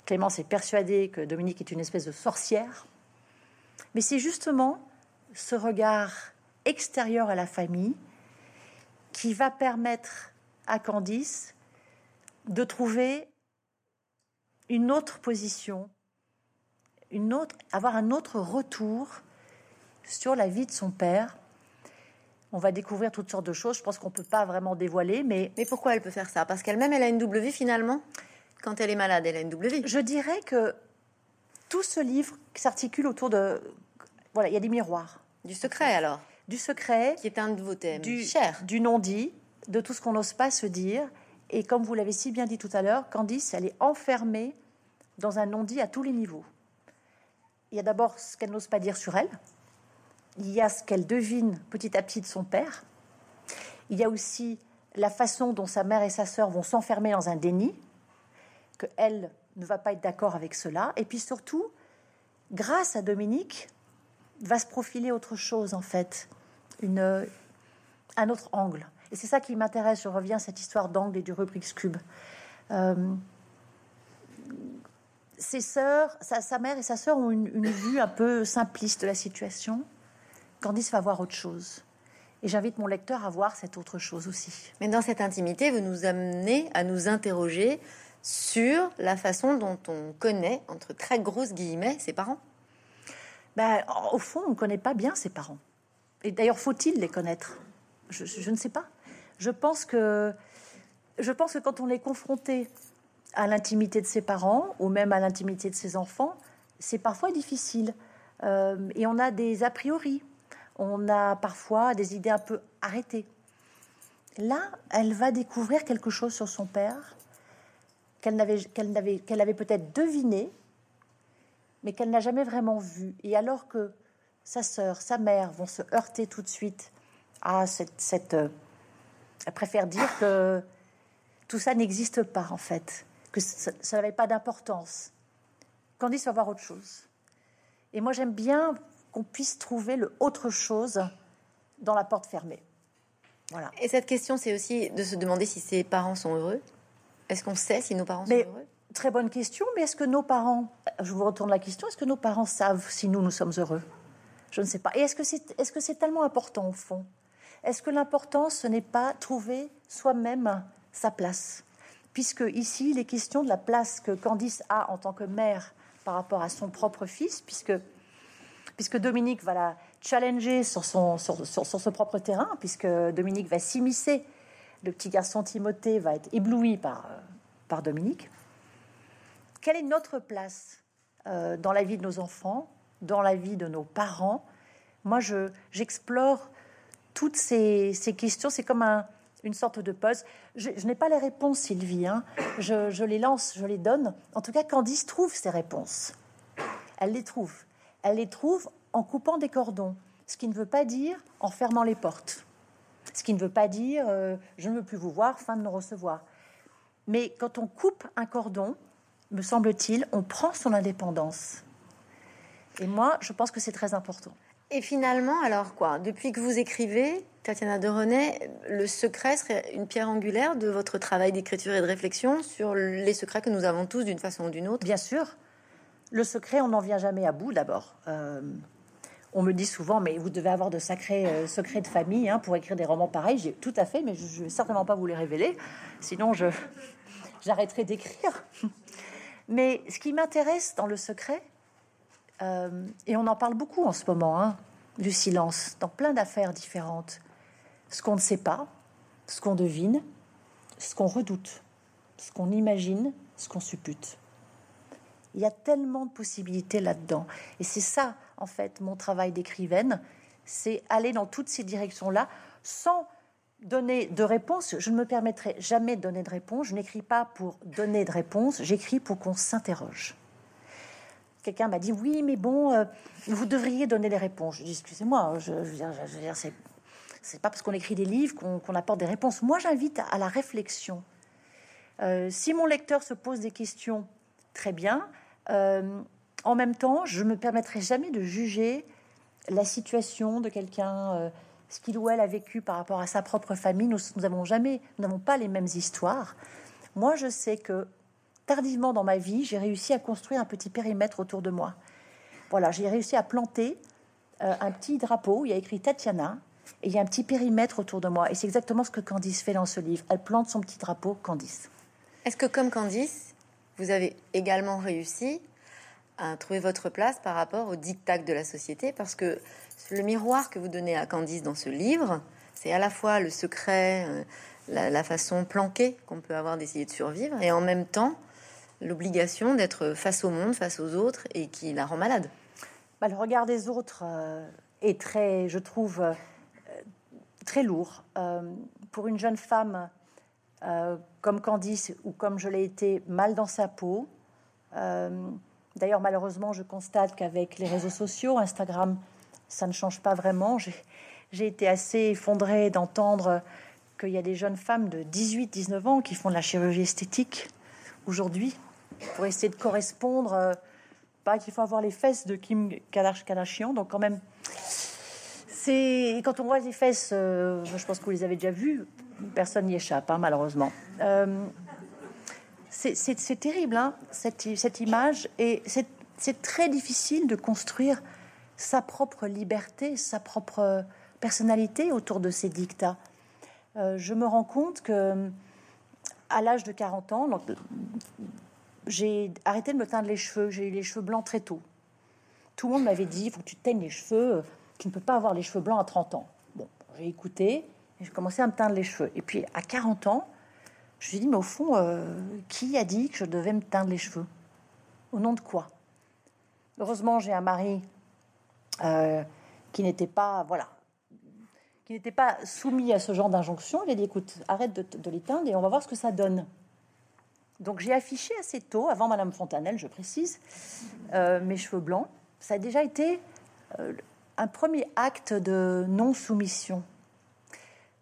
Clémence est persuadée que Dominique est une espèce de sorcière. Mais c'est justement ce regard extérieur à la famille qui va permettre à Candice de trouver une autre position, une autre, avoir un autre retour sur la vie de son père. On va découvrir toutes sortes de choses. Je pense qu'on ne peut pas vraiment dévoiler, mais... Mais pourquoi elle peut faire ça? Parce qu'elle-même, elle a une double vie finalement? Quand elle est malade, elle a une double vie Je dirais que tout ce livre s'articule autour de... Voilà, il y a des miroirs. Du secret alors? Du secret. Qui est un de vos thèmes. Du, cher. Du non-dit, de tout ce qu'on n'ose pas se dire. Et comme vous l'avez si bien dit tout à l'heure, Candice, elle est enfermée dans un non-dit à tous les niveaux. Il y a d'abord ce qu'elle n'ose pas dire sur elle. Il y a ce qu'elle devine petit à petit de son père. Il y a aussi la façon dont sa mère et sa sœur vont s'enfermer dans un déni, que elle ne va pas être d'accord avec cela. Et puis surtout, grâce à Dominique, va se profiler autre chose en fait, un autre angle. Et c'est ça qui m'intéresse. Je reviens à cette histoire d'angle et du Rubik's Cube. Euh, ses sœurs, sa, mère et sa sœur ont une, vue un peu simpliste de la situation. Candice va voir autre chose. Et j'invite mon lecteur à voir cette autre chose aussi. Mais dans cette intimité, vous nous amenez à nous interroger sur la façon dont on connaît, entre très grosses guillemets, ses parents. Ben, au fond, on ne connaît pas bien ses parents. Et d'ailleurs, faut-il les connaître? Je, ne sais pas. Je pense que, je pense que quand on est confronté à l'intimité de ses parents ou même à l'intimité de ses enfants, c'est parfois difficile. Euh, et on a des a priori, on a parfois des idées un peu arrêtées. Là, elle va découvrir quelque chose sur son père qu'elle n'avait, avait peut-être deviné, mais qu'elle n'a jamais vraiment vu. Et alors que sa sœur, sa mère vont se heurter tout de suite à cette, cette euh, elle préfère dire que tout ça n'existe pas, en fait, que ça, n'avait pas d'importance. Candice va voir autre chose. Et moi, j'aime bien qu'on puisse trouver le autre chose dans la porte fermée. Voilà. Et cette question, c'est aussi de se demander si ses parents sont heureux. Est-ce qu'on sait si nos parents sont heureux? Très bonne question, mais est-ce que nos parents, je vous retourne la question, est-ce que nos parents savent si nous, nous sommes heureux? Je ne sais pas. Et est-ce que c'est est -ce c'est tellement important au fond? Est-ce que l'important, ce n'est pas trouver soi-même sa place? Puisque ici, il est question de la place que Candice a en tant que mère par rapport à son propre fils, puisque, puisque Dominique va la challenger sur son, sur, sur, son propre terrain, puisque Dominique va s'immiscer. Le petit garçon Timothée va être ébloui par, par Dominique. Quelle est notre place euh, dans la vie de nos enfants, dans la vie de nos parents? Moi, j'explore toutes ces, questions. C'est comme un, une sorte de pause. Je, n'ai pas les réponses, Sylvie. Hein. Je, les lance, je les donne. En tout cas, Candice trouve ses réponses. Elle les trouve. Elle les trouve en coupant des cordons. Ce qui ne veut pas dire en fermant les portes. Ce qui ne veut pas dire euh, je ne veux plus vous voir, fin de nous recevoir. Mais quand on coupe un cordon, me semble-t-il, on prend son indépendance. Et moi, je pense que c'est très important. Et finalement, alors quoi? Depuis que vous écrivez, Tatiana de René, le secret serait une pierre angulaire de votre travail d'écriture et de réflexion sur les secrets que nous avons tous d'une façon ou d'une autre? Bien sûr. Le secret, on n'en vient jamais à bout d'abord. Euh, on me dit souvent, mais vous devez avoir de sacrés euh, secrets de famille hein, pour écrire des romans pareils. J'ai tout à fait, mais je ne vais certainement pas vous les révéler. Sinon, je j'arrêterai d'écrire. Mais ce qui m'intéresse dans le secret, euh, et on en parle beaucoup en ce moment, hein, du silence, dans plein d'affaires différentes, ce qu'on ne sait pas, ce qu'on devine, ce qu'on redoute, ce qu'on imagine, ce qu'on suppute. Il y a tellement de possibilités là-dedans. Et c'est ça, en fait, mon travail d'écrivaine, c'est aller dans toutes ces directions-là sans donner de réponse, je ne me permettrai jamais de donner de réponse. Je n'écris pas pour donner de réponse, j'écris pour qu'on s'interroge. Quelqu'un m'a dit oui, mais bon, euh, vous devriez donner des réponses. Je dis excusez-moi, je, veux dire, c'est, pas parce qu'on écrit des livres qu'on, apporte des réponses. Moi, j'invite à, la réflexion. Euh, si mon lecteur se pose des questions, très bien. Euh, en même temps, je me permettrai jamais de juger la situation de quelqu'un ce qu'il ou elle a vécu par rapport à sa propre famille. Nous n'avons jamais, nous n'avons pas les mêmes histoires. Moi, je sais que tardivement dans ma vie, j'ai réussi à construire un petit périmètre autour de moi. Voilà, j'ai réussi à planter euh, un petit drapeau. Il y a écrit Tatiana et il y a un petit périmètre autour de moi. Et c'est exactement ce que Candice fait dans ce livre. Elle plante son petit drapeau, Candice. Est-ce que, comme Candice, vous avez également réussi à trouver votre place par rapport au diktat de la société? Parce que le miroir que vous donnez à Candice dans ce livre, c'est à la fois le secret, euh, la, façon planquée qu'on peut avoir d'essayer de survivre, et en même temps l'obligation d'être face au monde, face aux autres, et qui la rend malade. Bah, le regard des autres euh, est très, je trouve, euh, très lourd. pour une jeune femme comme Candice, ou comme je l'ai été, mal dans sa peau, D'ailleurs, malheureusement, je constate qu'avec les réseaux sociaux, Instagram, ça ne change pas vraiment. J'ai été assez effondrée d'entendre qu'il y a des jeunes femmes de 18-19 ans qui font de la chirurgie esthétique aujourd'hui pour essayer de correspondre. Euh, pas qu'il faut avoir les fesses de Kim Kardashian, donc quand même. C'est quand on voit les fesses, euh, je pense que vous les avez déjà vues. Personne n'y échappe, hein, malheureusement. Euh, c'est terrible, hein, cette, image, et c'est très difficile de construire sa propre liberté, sa propre personnalité autour de ces dictats. Je me rends compte que à l'âge de 40 ans, j'ai arrêté de me teindre les cheveux. J'ai eu les cheveux blancs très tôt. Tout le monde m'avait dit, il faut que tu teignes les cheveux. Tu ne peux pas avoir les cheveux blancs à 30 ans. Bon, j'ai écouté et j'ai commencé à me teindre les cheveux. Et puis à 40 ans, je me suis dit, mais au fond, euh, qui a dit que je devais me teindre les cheveux? Au nom de quoi? Heureusement, j'ai un mari euh, qui n'était pas, voilà, qui n'était pas soumis à ce genre d'injonction. Il a dit écoute, arrête de, de teindre et on va voir ce que ça donne. Donc j'ai affiché assez tôt, avant Madame Fontanelle, je précise, euh, mes cheveux blancs. Ça a déjà été euh, un premier acte de non-soumission,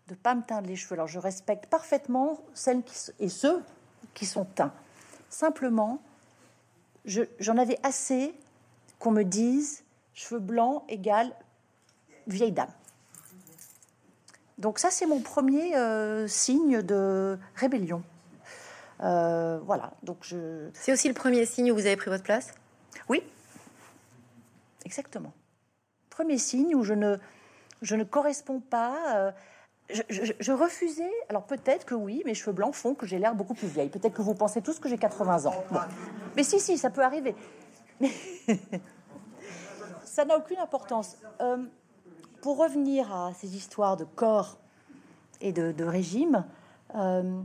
de pas me teindre les cheveux. Alors je respecte parfaitement celles et ceux qui sont teints. Simplement, j'en avais assez qu'on me dise cheveux blancs égale vieille dame. Donc ça, c'est mon premier euh, signe de rébellion. Euh, voilà. Donc je. C'est aussi le premier signe où vous avez pris votre place? Oui. Exactement. premier signe où je ne, je ne corresponds pas. euh, je, je- je refusais, alors peut-être que oui, mes cheveux blancs font que j'ai l'air beaucoup plus vieille. Peut-être que vous pensez tous que j'ai 80 ans. Bon. Mais si, si, ça peut arriver. Mais ça n'a aucune importance. Euh, pour revenir à ces histoires de corps et de, de régime, euh,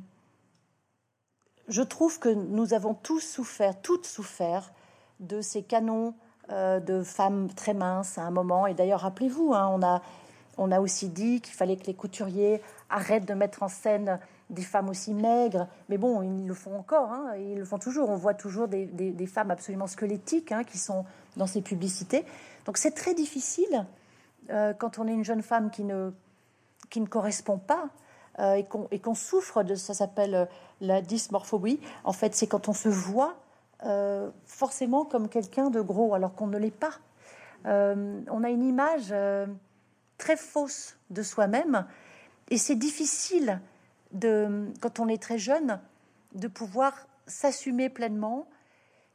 je trouve que nous avons tous souffert, toutes souffert de ces canons euh, de femmes très minces à un moment. Et d'ailleurs, rappelez-vous, hein, on, a, on a aussi dit qu'il fallait que les couturiers arrêtent de mettre en scène des femmes aussi maigres. Mais bon, ils le font encore, hein, ils le font toujours. On voit toujours des, femmes absolument squelettiques hein, qui sont dans ces publicités. Donc c'est très difficile euh, quand on est une jeune femme qui ne, qui ne correspond pas euh, et qu'on souffre de ça s'appelle euh, la dysmorphobie. En fait, c'est quand on se voit euh, forcément comme quelqu'un de gros alors qu'on ne l'est pas. On a une image très fausse de soi-même et c'est difficile de quand on est très jeune de pouvoir s'assumer pleinement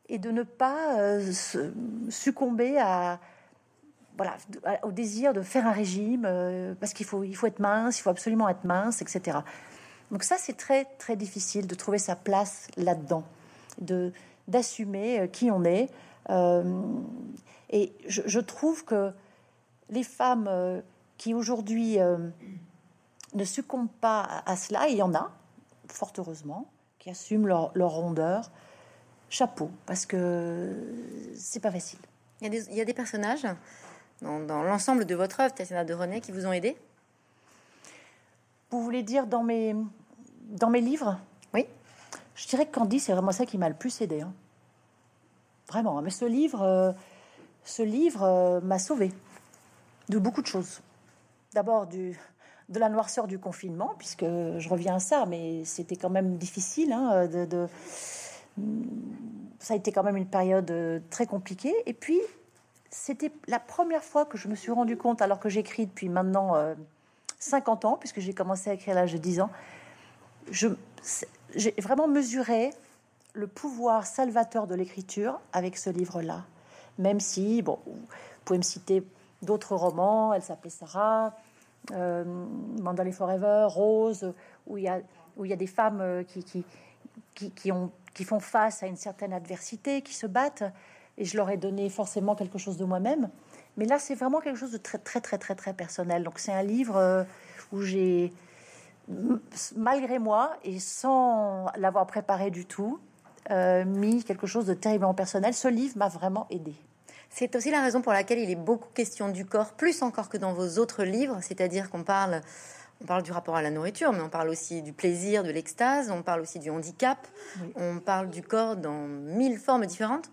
et de ne pas succomber à voilà, au désir de faire un régime, euh, parce qu'il faut, il faut être mince, il faut absolument être mince, etc. Donc ça, c'est très, très difficile de trouver sa place là-dedans, de d'assumer euh, qui on est. Euh, et je, trouve que les femmes qui aujourd'hui ne succombent pas à, cela, il y en a, fort heureusement, qui assument leur, leur rondeur, chapeau, parce que c'est pas facile. Il y a des, il y a des personnages dans, dans l'ensemble de votre œuvre, Tatiana de René, qui vous ont aidé Vous voulez dire dans mes, dans mes livres Oui. Je dirais que Candy, c'est vraiment ça qui m'a le plus aidé. hein. Vraiment. Mais ce livre, euh, ce livre euh, m'a sauvé de beaucoup de choses. D'abord du, de la noirceur du confinement, puisque je reviens à ça, mais c'était quand même difficile. hein, de, de- ça a été quand même une période euh, très compliquée. Et puis, c'était la première fois que je me suis rendu compte, alors que j'écris depuis maintenant euh, 50 ans, puisque j'ai commencé à écrire à l'âge de 10 ans, j'ai vraiment mesuré le pouvoir salvateur de l'écriture avec ce livre-là. Même si, bon, vous pouvez me citer d'autres romans, elle s'appelait Sarah, euh, Mandalay Forever, Rose, où il y a, où il y a des femmes euh, qui, qui, qui ont, qui font face à une certaine adversité, qui se battent, et je leur ai donné forcément quelque chose de moi-même. Mais là, c'est vraiment quelque chose de très, très, très, très, très personnel. Donc, c'est un livre euh, où j'ai, malgré moi et sans l'avoir préparé du tout, euh, mis quelque chose de terriblement personnel. Ce livre m'a vraiment aidé. C'est aussi la raison pour laquelle il est beaucoup question du corps, plus encore que dans vos autres livres, c'est-à-dire qu'on parle, on parle du rapport à la nourriture, mais on parle aussi du plaisir, de l'extase, on parle aussi du handicap, Oui. on parle du corps dans mille formes différentes.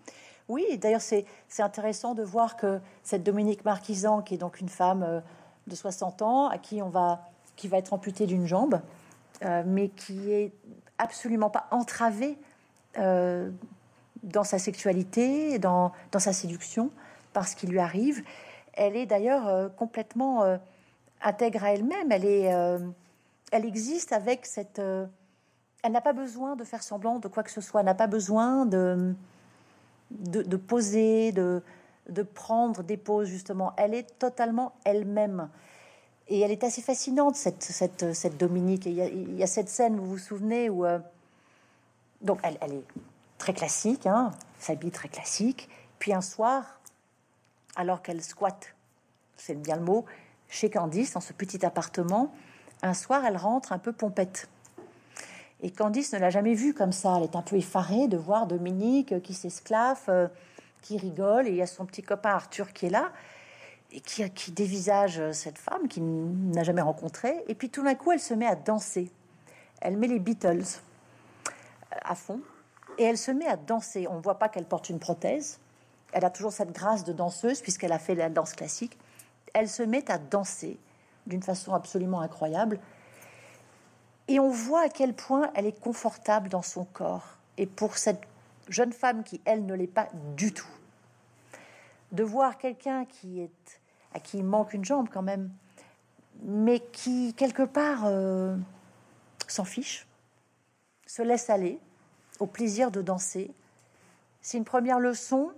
Oui, d'ailleurs, c'est intéressant de voir que cette Dominique Marquisan, qui est donc une femme euh, de 60 ans, à qui on va, qui va être amputée d'une jambe, euh, mais qui est absolument pas entravée euh, dans sa sexualité, dans, dans sa séduction, par ce qui lui arrive. Elle est d'ailleurs complètement intègre à elle-même. Elle est, elle existe avec cette. elle n'a pas besoin de faire semblant de quoi que ce soit. Elle n'a pas besoin de de, poser, de, de prendre des pauses, justement. Elle est totalement elle-même. Et elle est assez fascinante, cette, cette, cette Dominique. Il, y a, il y a cette scène, vous vous souvenez, où. euh, donc, elle, elle est très classique, hein, s'habille très classique. Puis un soir, alors qu'elle squatte, c'est bien le mot, chez Candice, dans ce petit appartement, un soir, elle rentre un peu pompette. Et Candice ne l'a jamais vue comme ça. Elle est un peu effarée de voir Dominique qui s'esclaffe, euh, qui rigole. Et il y a son petit copain Arthur qui est là et qui, qui dévisage cette femme qu'il n'a jamais rencontrée. Et puis tout d'un coup, elle se met à danser. Elle met les Beatles euh, à fond et elle se met à danser. On ne voit pas qu'elle porte une prothèse. Elle a toujours cette grâce de danseuse puisqu'elle a fait la danse classique. Elle se met à danser d'une façon absolument incroyable. Et on voit à quel point elle est confortable dans son corps. Et pour cette jeune femme qui, elle, ne l'est pas du tout, de voir quelqu'un qui est à qui il manque une jambe quand même, mais qui quelque part euh, s'en fiche, se laisse aller au plaisir de danser. C'est une première leçon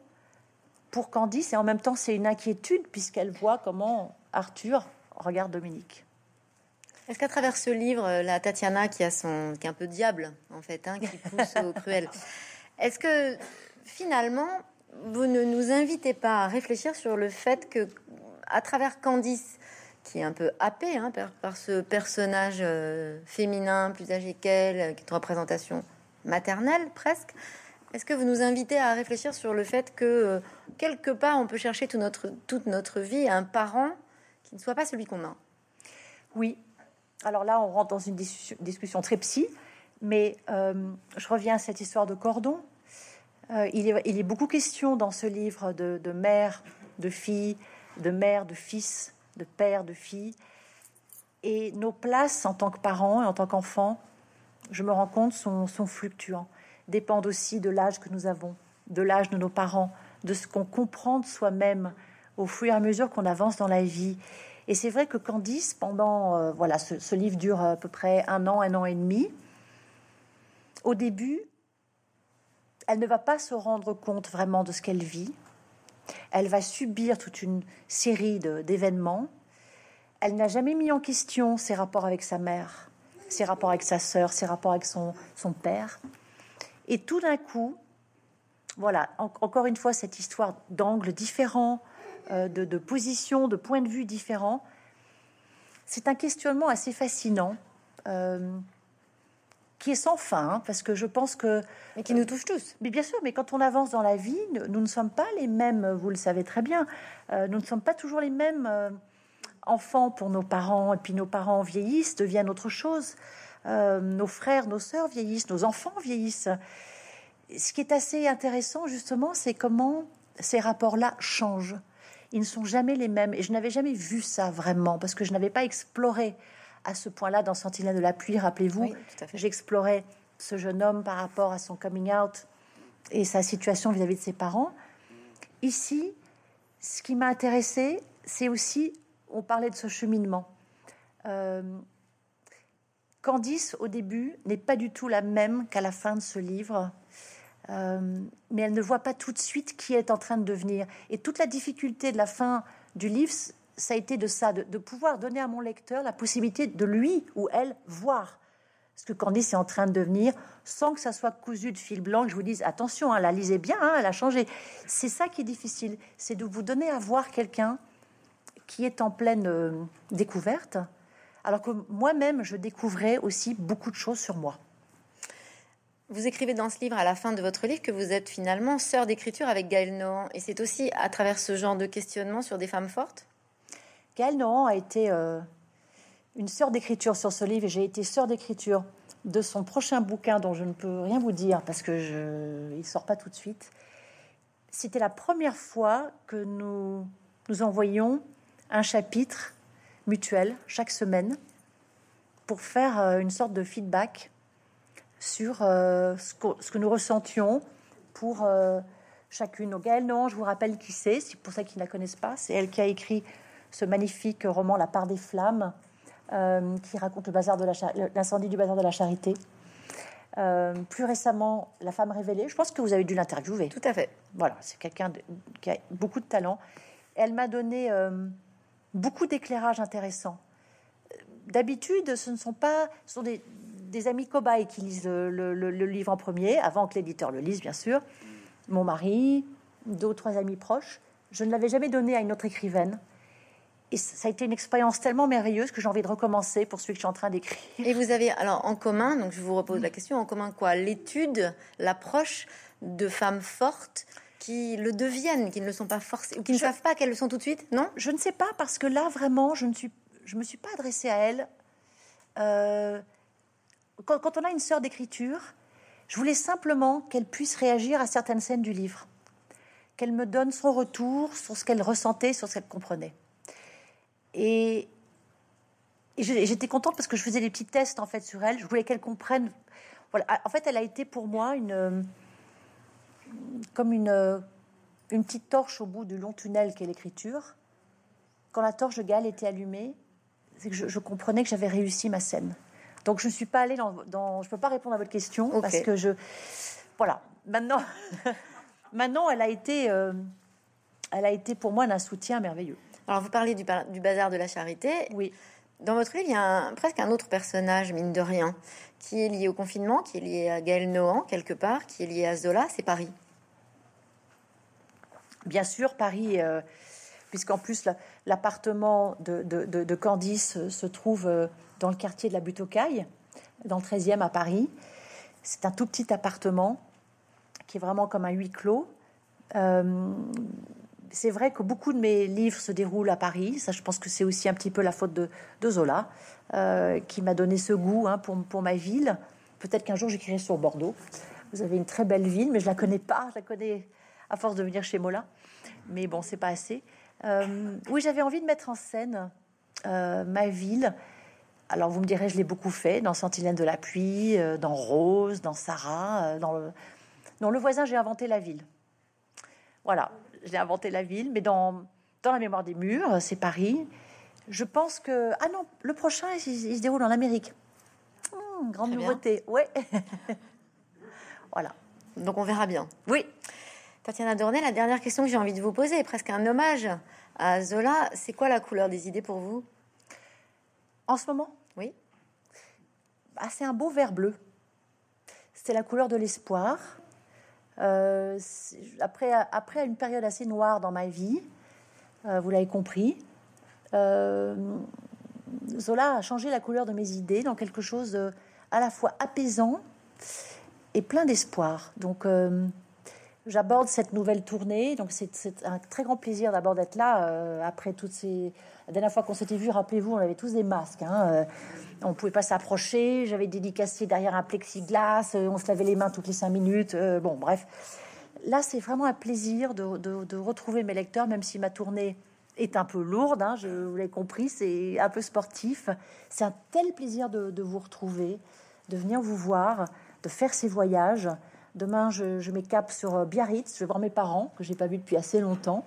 pour Candice et en même temps c'est une inquiétude puisqu'elle voit comment Arthur regarde Dominique. Est-ce qu'à travers ce livre, la Tatiana qui a son, qui est un peu diable en fait, hein, qui pousse au cruel, est-ce que finalement vous ne nous invitez pas à réfléchir sur le fait que à travers Candice, qui est un peu happée hein, par, ce personnage euh, féminin plus âgé qu'elle, qui est une représentation maternelle presque, est-ce que vous nous invitez à réfléchir sur le fait que, euh, quelque part, on peut chercher toute notre, toute notre vie un parent qui ne soit pas celui qu'on a? Oui. Alors là, on rentre dans une discussion très psy, mais euh, je reviens à cette histoire de cordon. Euh, il, est, il, est, beaucoup question dans ce livre de, mère, de fille, de mère, de fils, de père, de fille. Et nos places en tant que parents et en tant qu'enfants, je me rends compte, sont, sont fluctuants dépendent aussi de l'âge que nous avons, de l'âge de nos parents, de ce qu'on comprend de soi-même au fur et à mesure qu'on avance dans la vie. Et c'est vrai que Candice, pendant euh, voilà, ce, livre dure à peu près un an, un an et demi. Au début, elle ne va pas se rendre compte vraiment de ce qu'elle vit. Elle va subir toute une série d'événements. Elle n'a jamais mis en question ses rapports avec sa mère, ses rapports avec sa sœur, ses rapports avec son, son père. Et tout d'un coup, voilà, encore une fois, cette histoire d'angles différents, euh, de, de positions, de points de vue différents, c'est un questionnement assez fascinant. Euh, qui est sans fin, hein, parce que je pense que... Mais qui nous touche tous. Mais bien sûr, mais quand on avance dans la vie, nous ne sommes pas les mêmes, vous le savez très bien, euh, nous ne sommes pas toujours les mêmes enfants pour nos parents, et puis nos parents vieillissent, deviennent autre chose. Euh, nos frères, nos sœurs vieillissent, nos enfants vieillissent. Ce qui est assez intéressant, justement, c'est comment ces rapports-là changent. Ils ne sont jamais les mêmes. Et je n'avais jamais vu ça vraiment, parce que je n'avais pas exploré à ce point-là dans Sentinelle de la pluie, rappelez-vous. J'explorais ce jeune homme par rapport à son coming out et sa situation vis-à-vis de ses parents. Ici, ce qui m'a intéressé, c'est aussi, on parlait de ce cheminement. Euh, Candice, au début, n'est pas du tout la même qu'à la fin de ce livre. Euh, mais elle ne voit pas tout de suite qui est en train de devenir. Et toute la difficulté de la fin du livre, ça a été de ça, de, pouvoir donner à mon lecteur la possibilité de lui ou elle voir ce que Candice est en train de devenir, sans que ça soit cousu de fil blanc, je vous dise attention, hein, la lisez bien, hein, elle a changé. C'est ça qui est difficile, c'est de vous donner à voir quelqu'un qui est en pleine euh, découverte, alors que moi-même, je découvrais aussi beaucoup de choses sur moi. Vous écrivez dans ce livre, à la fin de votre livre, que vous êtes finalement sœur d'écriture avec Gaëlle Nohan. Et c'est aussi à travers ce genre de questionnement sur des femmes fortes? Gaëlle Nohan a été euh, une sœur d'écriture sur ce livre et j'ai été sœur d'écriture de son prochain bouquin dont je ne peux rien vous dire parce que je, il sort pas tout de suite. C'était la première fois que nous nous envoyions un chapitre mutuelle chaque semaine pour faire euh, une sorte de feedback sur euh, ce que, nous ressentions pour euh, chacune. Donc Gaëlle non, je vous rappelle qui c'est, c'est pour ça qu'ils ne la connaissent pas. C'est elle qui a écrit ce magnifique roman La part des flammes, qui raconte le bazar de l'incendie du bazar de la charité. plus récemment, La femme révélée. Je pense que vous avez dû l'interviewer. Tout à fait. Voilà, c'est quelqu'un qui a beaucoup de talent. Elle m'a donné beaucoup d'éclairages intéressants. D'habitude, ce ne sont pas, ce sont des, amis cobayes qui lisent le, livre en premier, avant que l'éditeur le lise, bien sûr. Mon mari, deux ou trois amis proches. Je ne l'avais jamais donné à une autre écrivaine. Et ça a été une expérience tellement merveilleuse que j'ai envie de recommencer pour celui que je suis en train d'écrire. Et vous avez alors en commun, donc je vous repose la question, en commun quoi? L'étude, l'approche de femmes fortes qui le deviennent, qui ne le sont pas forcément, ou qui ne savent pas qu'elles le sont tout de suite, non? Je ne sais pas parce que là vraiment, je ne suis, je me suis pas adressée à elle. Euh, quand, on a une sœur d'écriture, je voulais simplement qu'elle puisse réagir à certaines scènes du livre, qu'elle me donne son retour sur ce qu'elle ressentait, sur ce qu'elle comprenait. Et, j'étais contente parce que je faisais des petits tests en fait sur elle. Je voulais qu'elle comprenne. Voilà. En fait, elle a été pour moi comme une, petite torche au bout du long tunnel qu'est l'écriture. Quand la torche de Galles était allumée, c'est que je, comprenais que j'avais réussi ma scène. Donc je ne suis pas allée dans, dans je peux pas répondre à votre question parce que je voilà maintenant maintenant elle a été euh, elle a été pour moi d'un soutien merveilleux. Alors, vous parlez du, du bazar de la charité. Oui. Dans votre livre, il y a presque un autre personnage, mine de rien, qui est lié au confinement, qui est lié à Gaël Nohan, quelque part, qui est lié à Zola, c'est Paris. Bien sûr, Paris, euh, puisqu'en plus l'appartement de, Candice se trouve euh, dans le quartier de la Butte aux Cailles, dans le 13e à Paris. C'est un tout petit appartement qui est vraiment comme un huis clos. Euh, c'est vrai que beaucoup de mes livres se déroulent à Paris. Ça, je pense que c'est aussi un petit peu la faute de, Zola, qui m'a donné ce goût hein, pour, pour ma ville. Peut-être qu'un jour j'écrirai sur Bordeaux. Vous avez une très belle ville, mais je la connais pas. Je la connais à force de venir chez Mola. Mais bon, c'est pas assez. Euh, oui, j'avais envie de mettre en scène euh, ma ville. Alors vous me direz, je l'ai beaucoup fait dans Sentinelle de la pluie, euh, dans Rose, dans Sarah, dans le... dans le voisin, j'ai inventé la ville. Voilà, j'ai inventé la ville, mais dans, dans la mémoire des murs, c'est Paris. Je pense que ah non, le prochain, il, se déroule en Amérique. Hum, grande nouveauté, ouais. voilà. Donc on verra bien. Oui. Tatiana Dornet, la dernière question que j'ai envie de vous poser est presque un hommage à Zola. C'est quoi la couleur des idées pour vous? En ce moment Oui. Ah, c'est un beau vert bleu. C'est la couleur de l'espoir. Euh, après, après une période assez noire dans ma vie, euh, vous l'avez compris, euh, Zola a changé la couleur de mes idées dans quelque chose à la fois apaisant et plein d'espoir. Donc, j'aborde cette nouvelle tournée. Donc c'est un très grand plaisir d'abord d'être là après toutes ces. La dernière fois qu'on s'était vu, rappelez-vous, on avait tous des masques. Hein, euh, on pouvait pas s'approcher. J'avais dédicacé derrière un plexiglas. Euh, on se lavait les mains toutes les cinq minutes. bon, bref. Là, c'est vraiment un plaisir de, retrouver mes lecteurs, même si ma tournée est un peu lourde. Hein, je vous l'ai compris, c'est un peu sportif. C'est un tel plaisir de, vous retrouver, de venir vous voir, de faire ces voyages. Demain, je, je m'écape sur euh, Biarritz. Je vais voir mes parents, que j'ai pas vu depuis assez longtemps.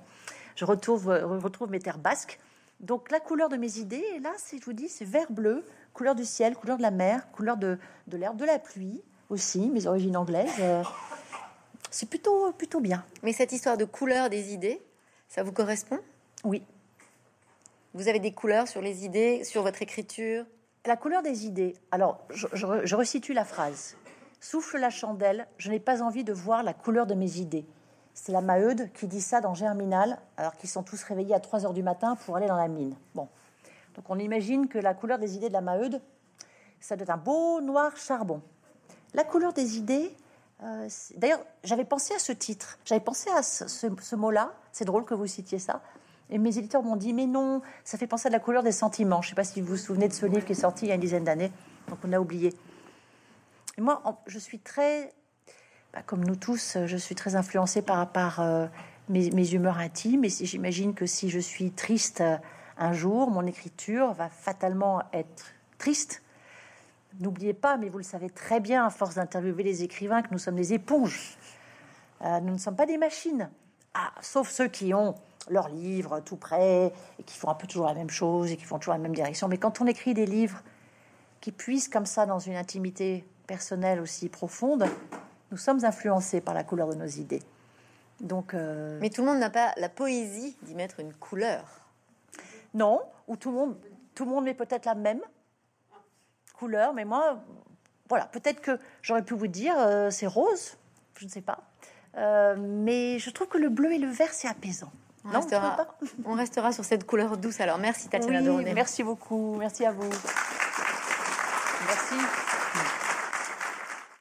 Je euh, retrouve mes terres basques. Donc, la couleur de mes idées, là, je vous dis, c'est vert bleu, couleur du ciel, couleur de la mer, couleur de, de l'herbe, de la pluie aussi, mes origines anglaises. Euh, c'est plutôt, plutôt bien. Mais cette histoire de couleur des idées, ça vous correspond? Oui. Vous avez des couleurs sur les idées, sur votre écriture? La couleur des idées. Alors, je, je, je resitue la phrase. Souffle la chandelle, je n'ai pas envie de voir la couleur de mes idées. C'est la Maheude qui dit ça dans Germinal, alors qu'ils sont tous réveillés à 3 heures du matin pour aller dans la mine. Bon. Donc on imagine que la couleur des idées de la Maheude, ça doit être un beau noir charbon. La couleur des idées, euh, d'ailleurs, j'avais pensé à ce titre, j'avais pensé à ce, mot-là, c'est drôle que vous citiez ça, et mes éditeurs m'ont dit, mais non, ça fait penser à la couleur des sentiments. Je ne sais pas si vous vous souvenez de ce livre qui est sorti il y a une dizaine d'années, donc on a oublié moi, je suis très, bah, comme nous tous, je suis très influencée par, euh, mes, humeurs intimes. Et j'imagine que si je suis triste euh, un jour, mon écriture va fatalement être triste. N'oubliez pas, mais vous le savez très bien, à force d'interviewer les écrivains, que nous sommes des éponges. Euh, nous ne sommes pas des machines. Ah, sauf ceux qui ont leurs livres tout près et qui font un peu toujours la même chose et qui font toujours la même direction. Mais quand on écrit des livres qui puissent comme ça dans une intimité personnelle aussi profonde, nous sommes influencés par la couleur de nos idées. Donc, euh, Mais tout le monde n'a pas la poésie d'y mettre une couleur. Non, ou tout le monde, tout le monde met peut-être la même couleur, mais moi, voilà, peut-être que j'aurais pu vous dire euh, c'est rose, je ne sais pas. Euh, mais je trouve que le bleu et le vert, c'est apaisant. On, non, restera, on restera sur cette couleur douce. Alors, merci Tatiana oui, Merci beaucoup. Merci à vous. Merci.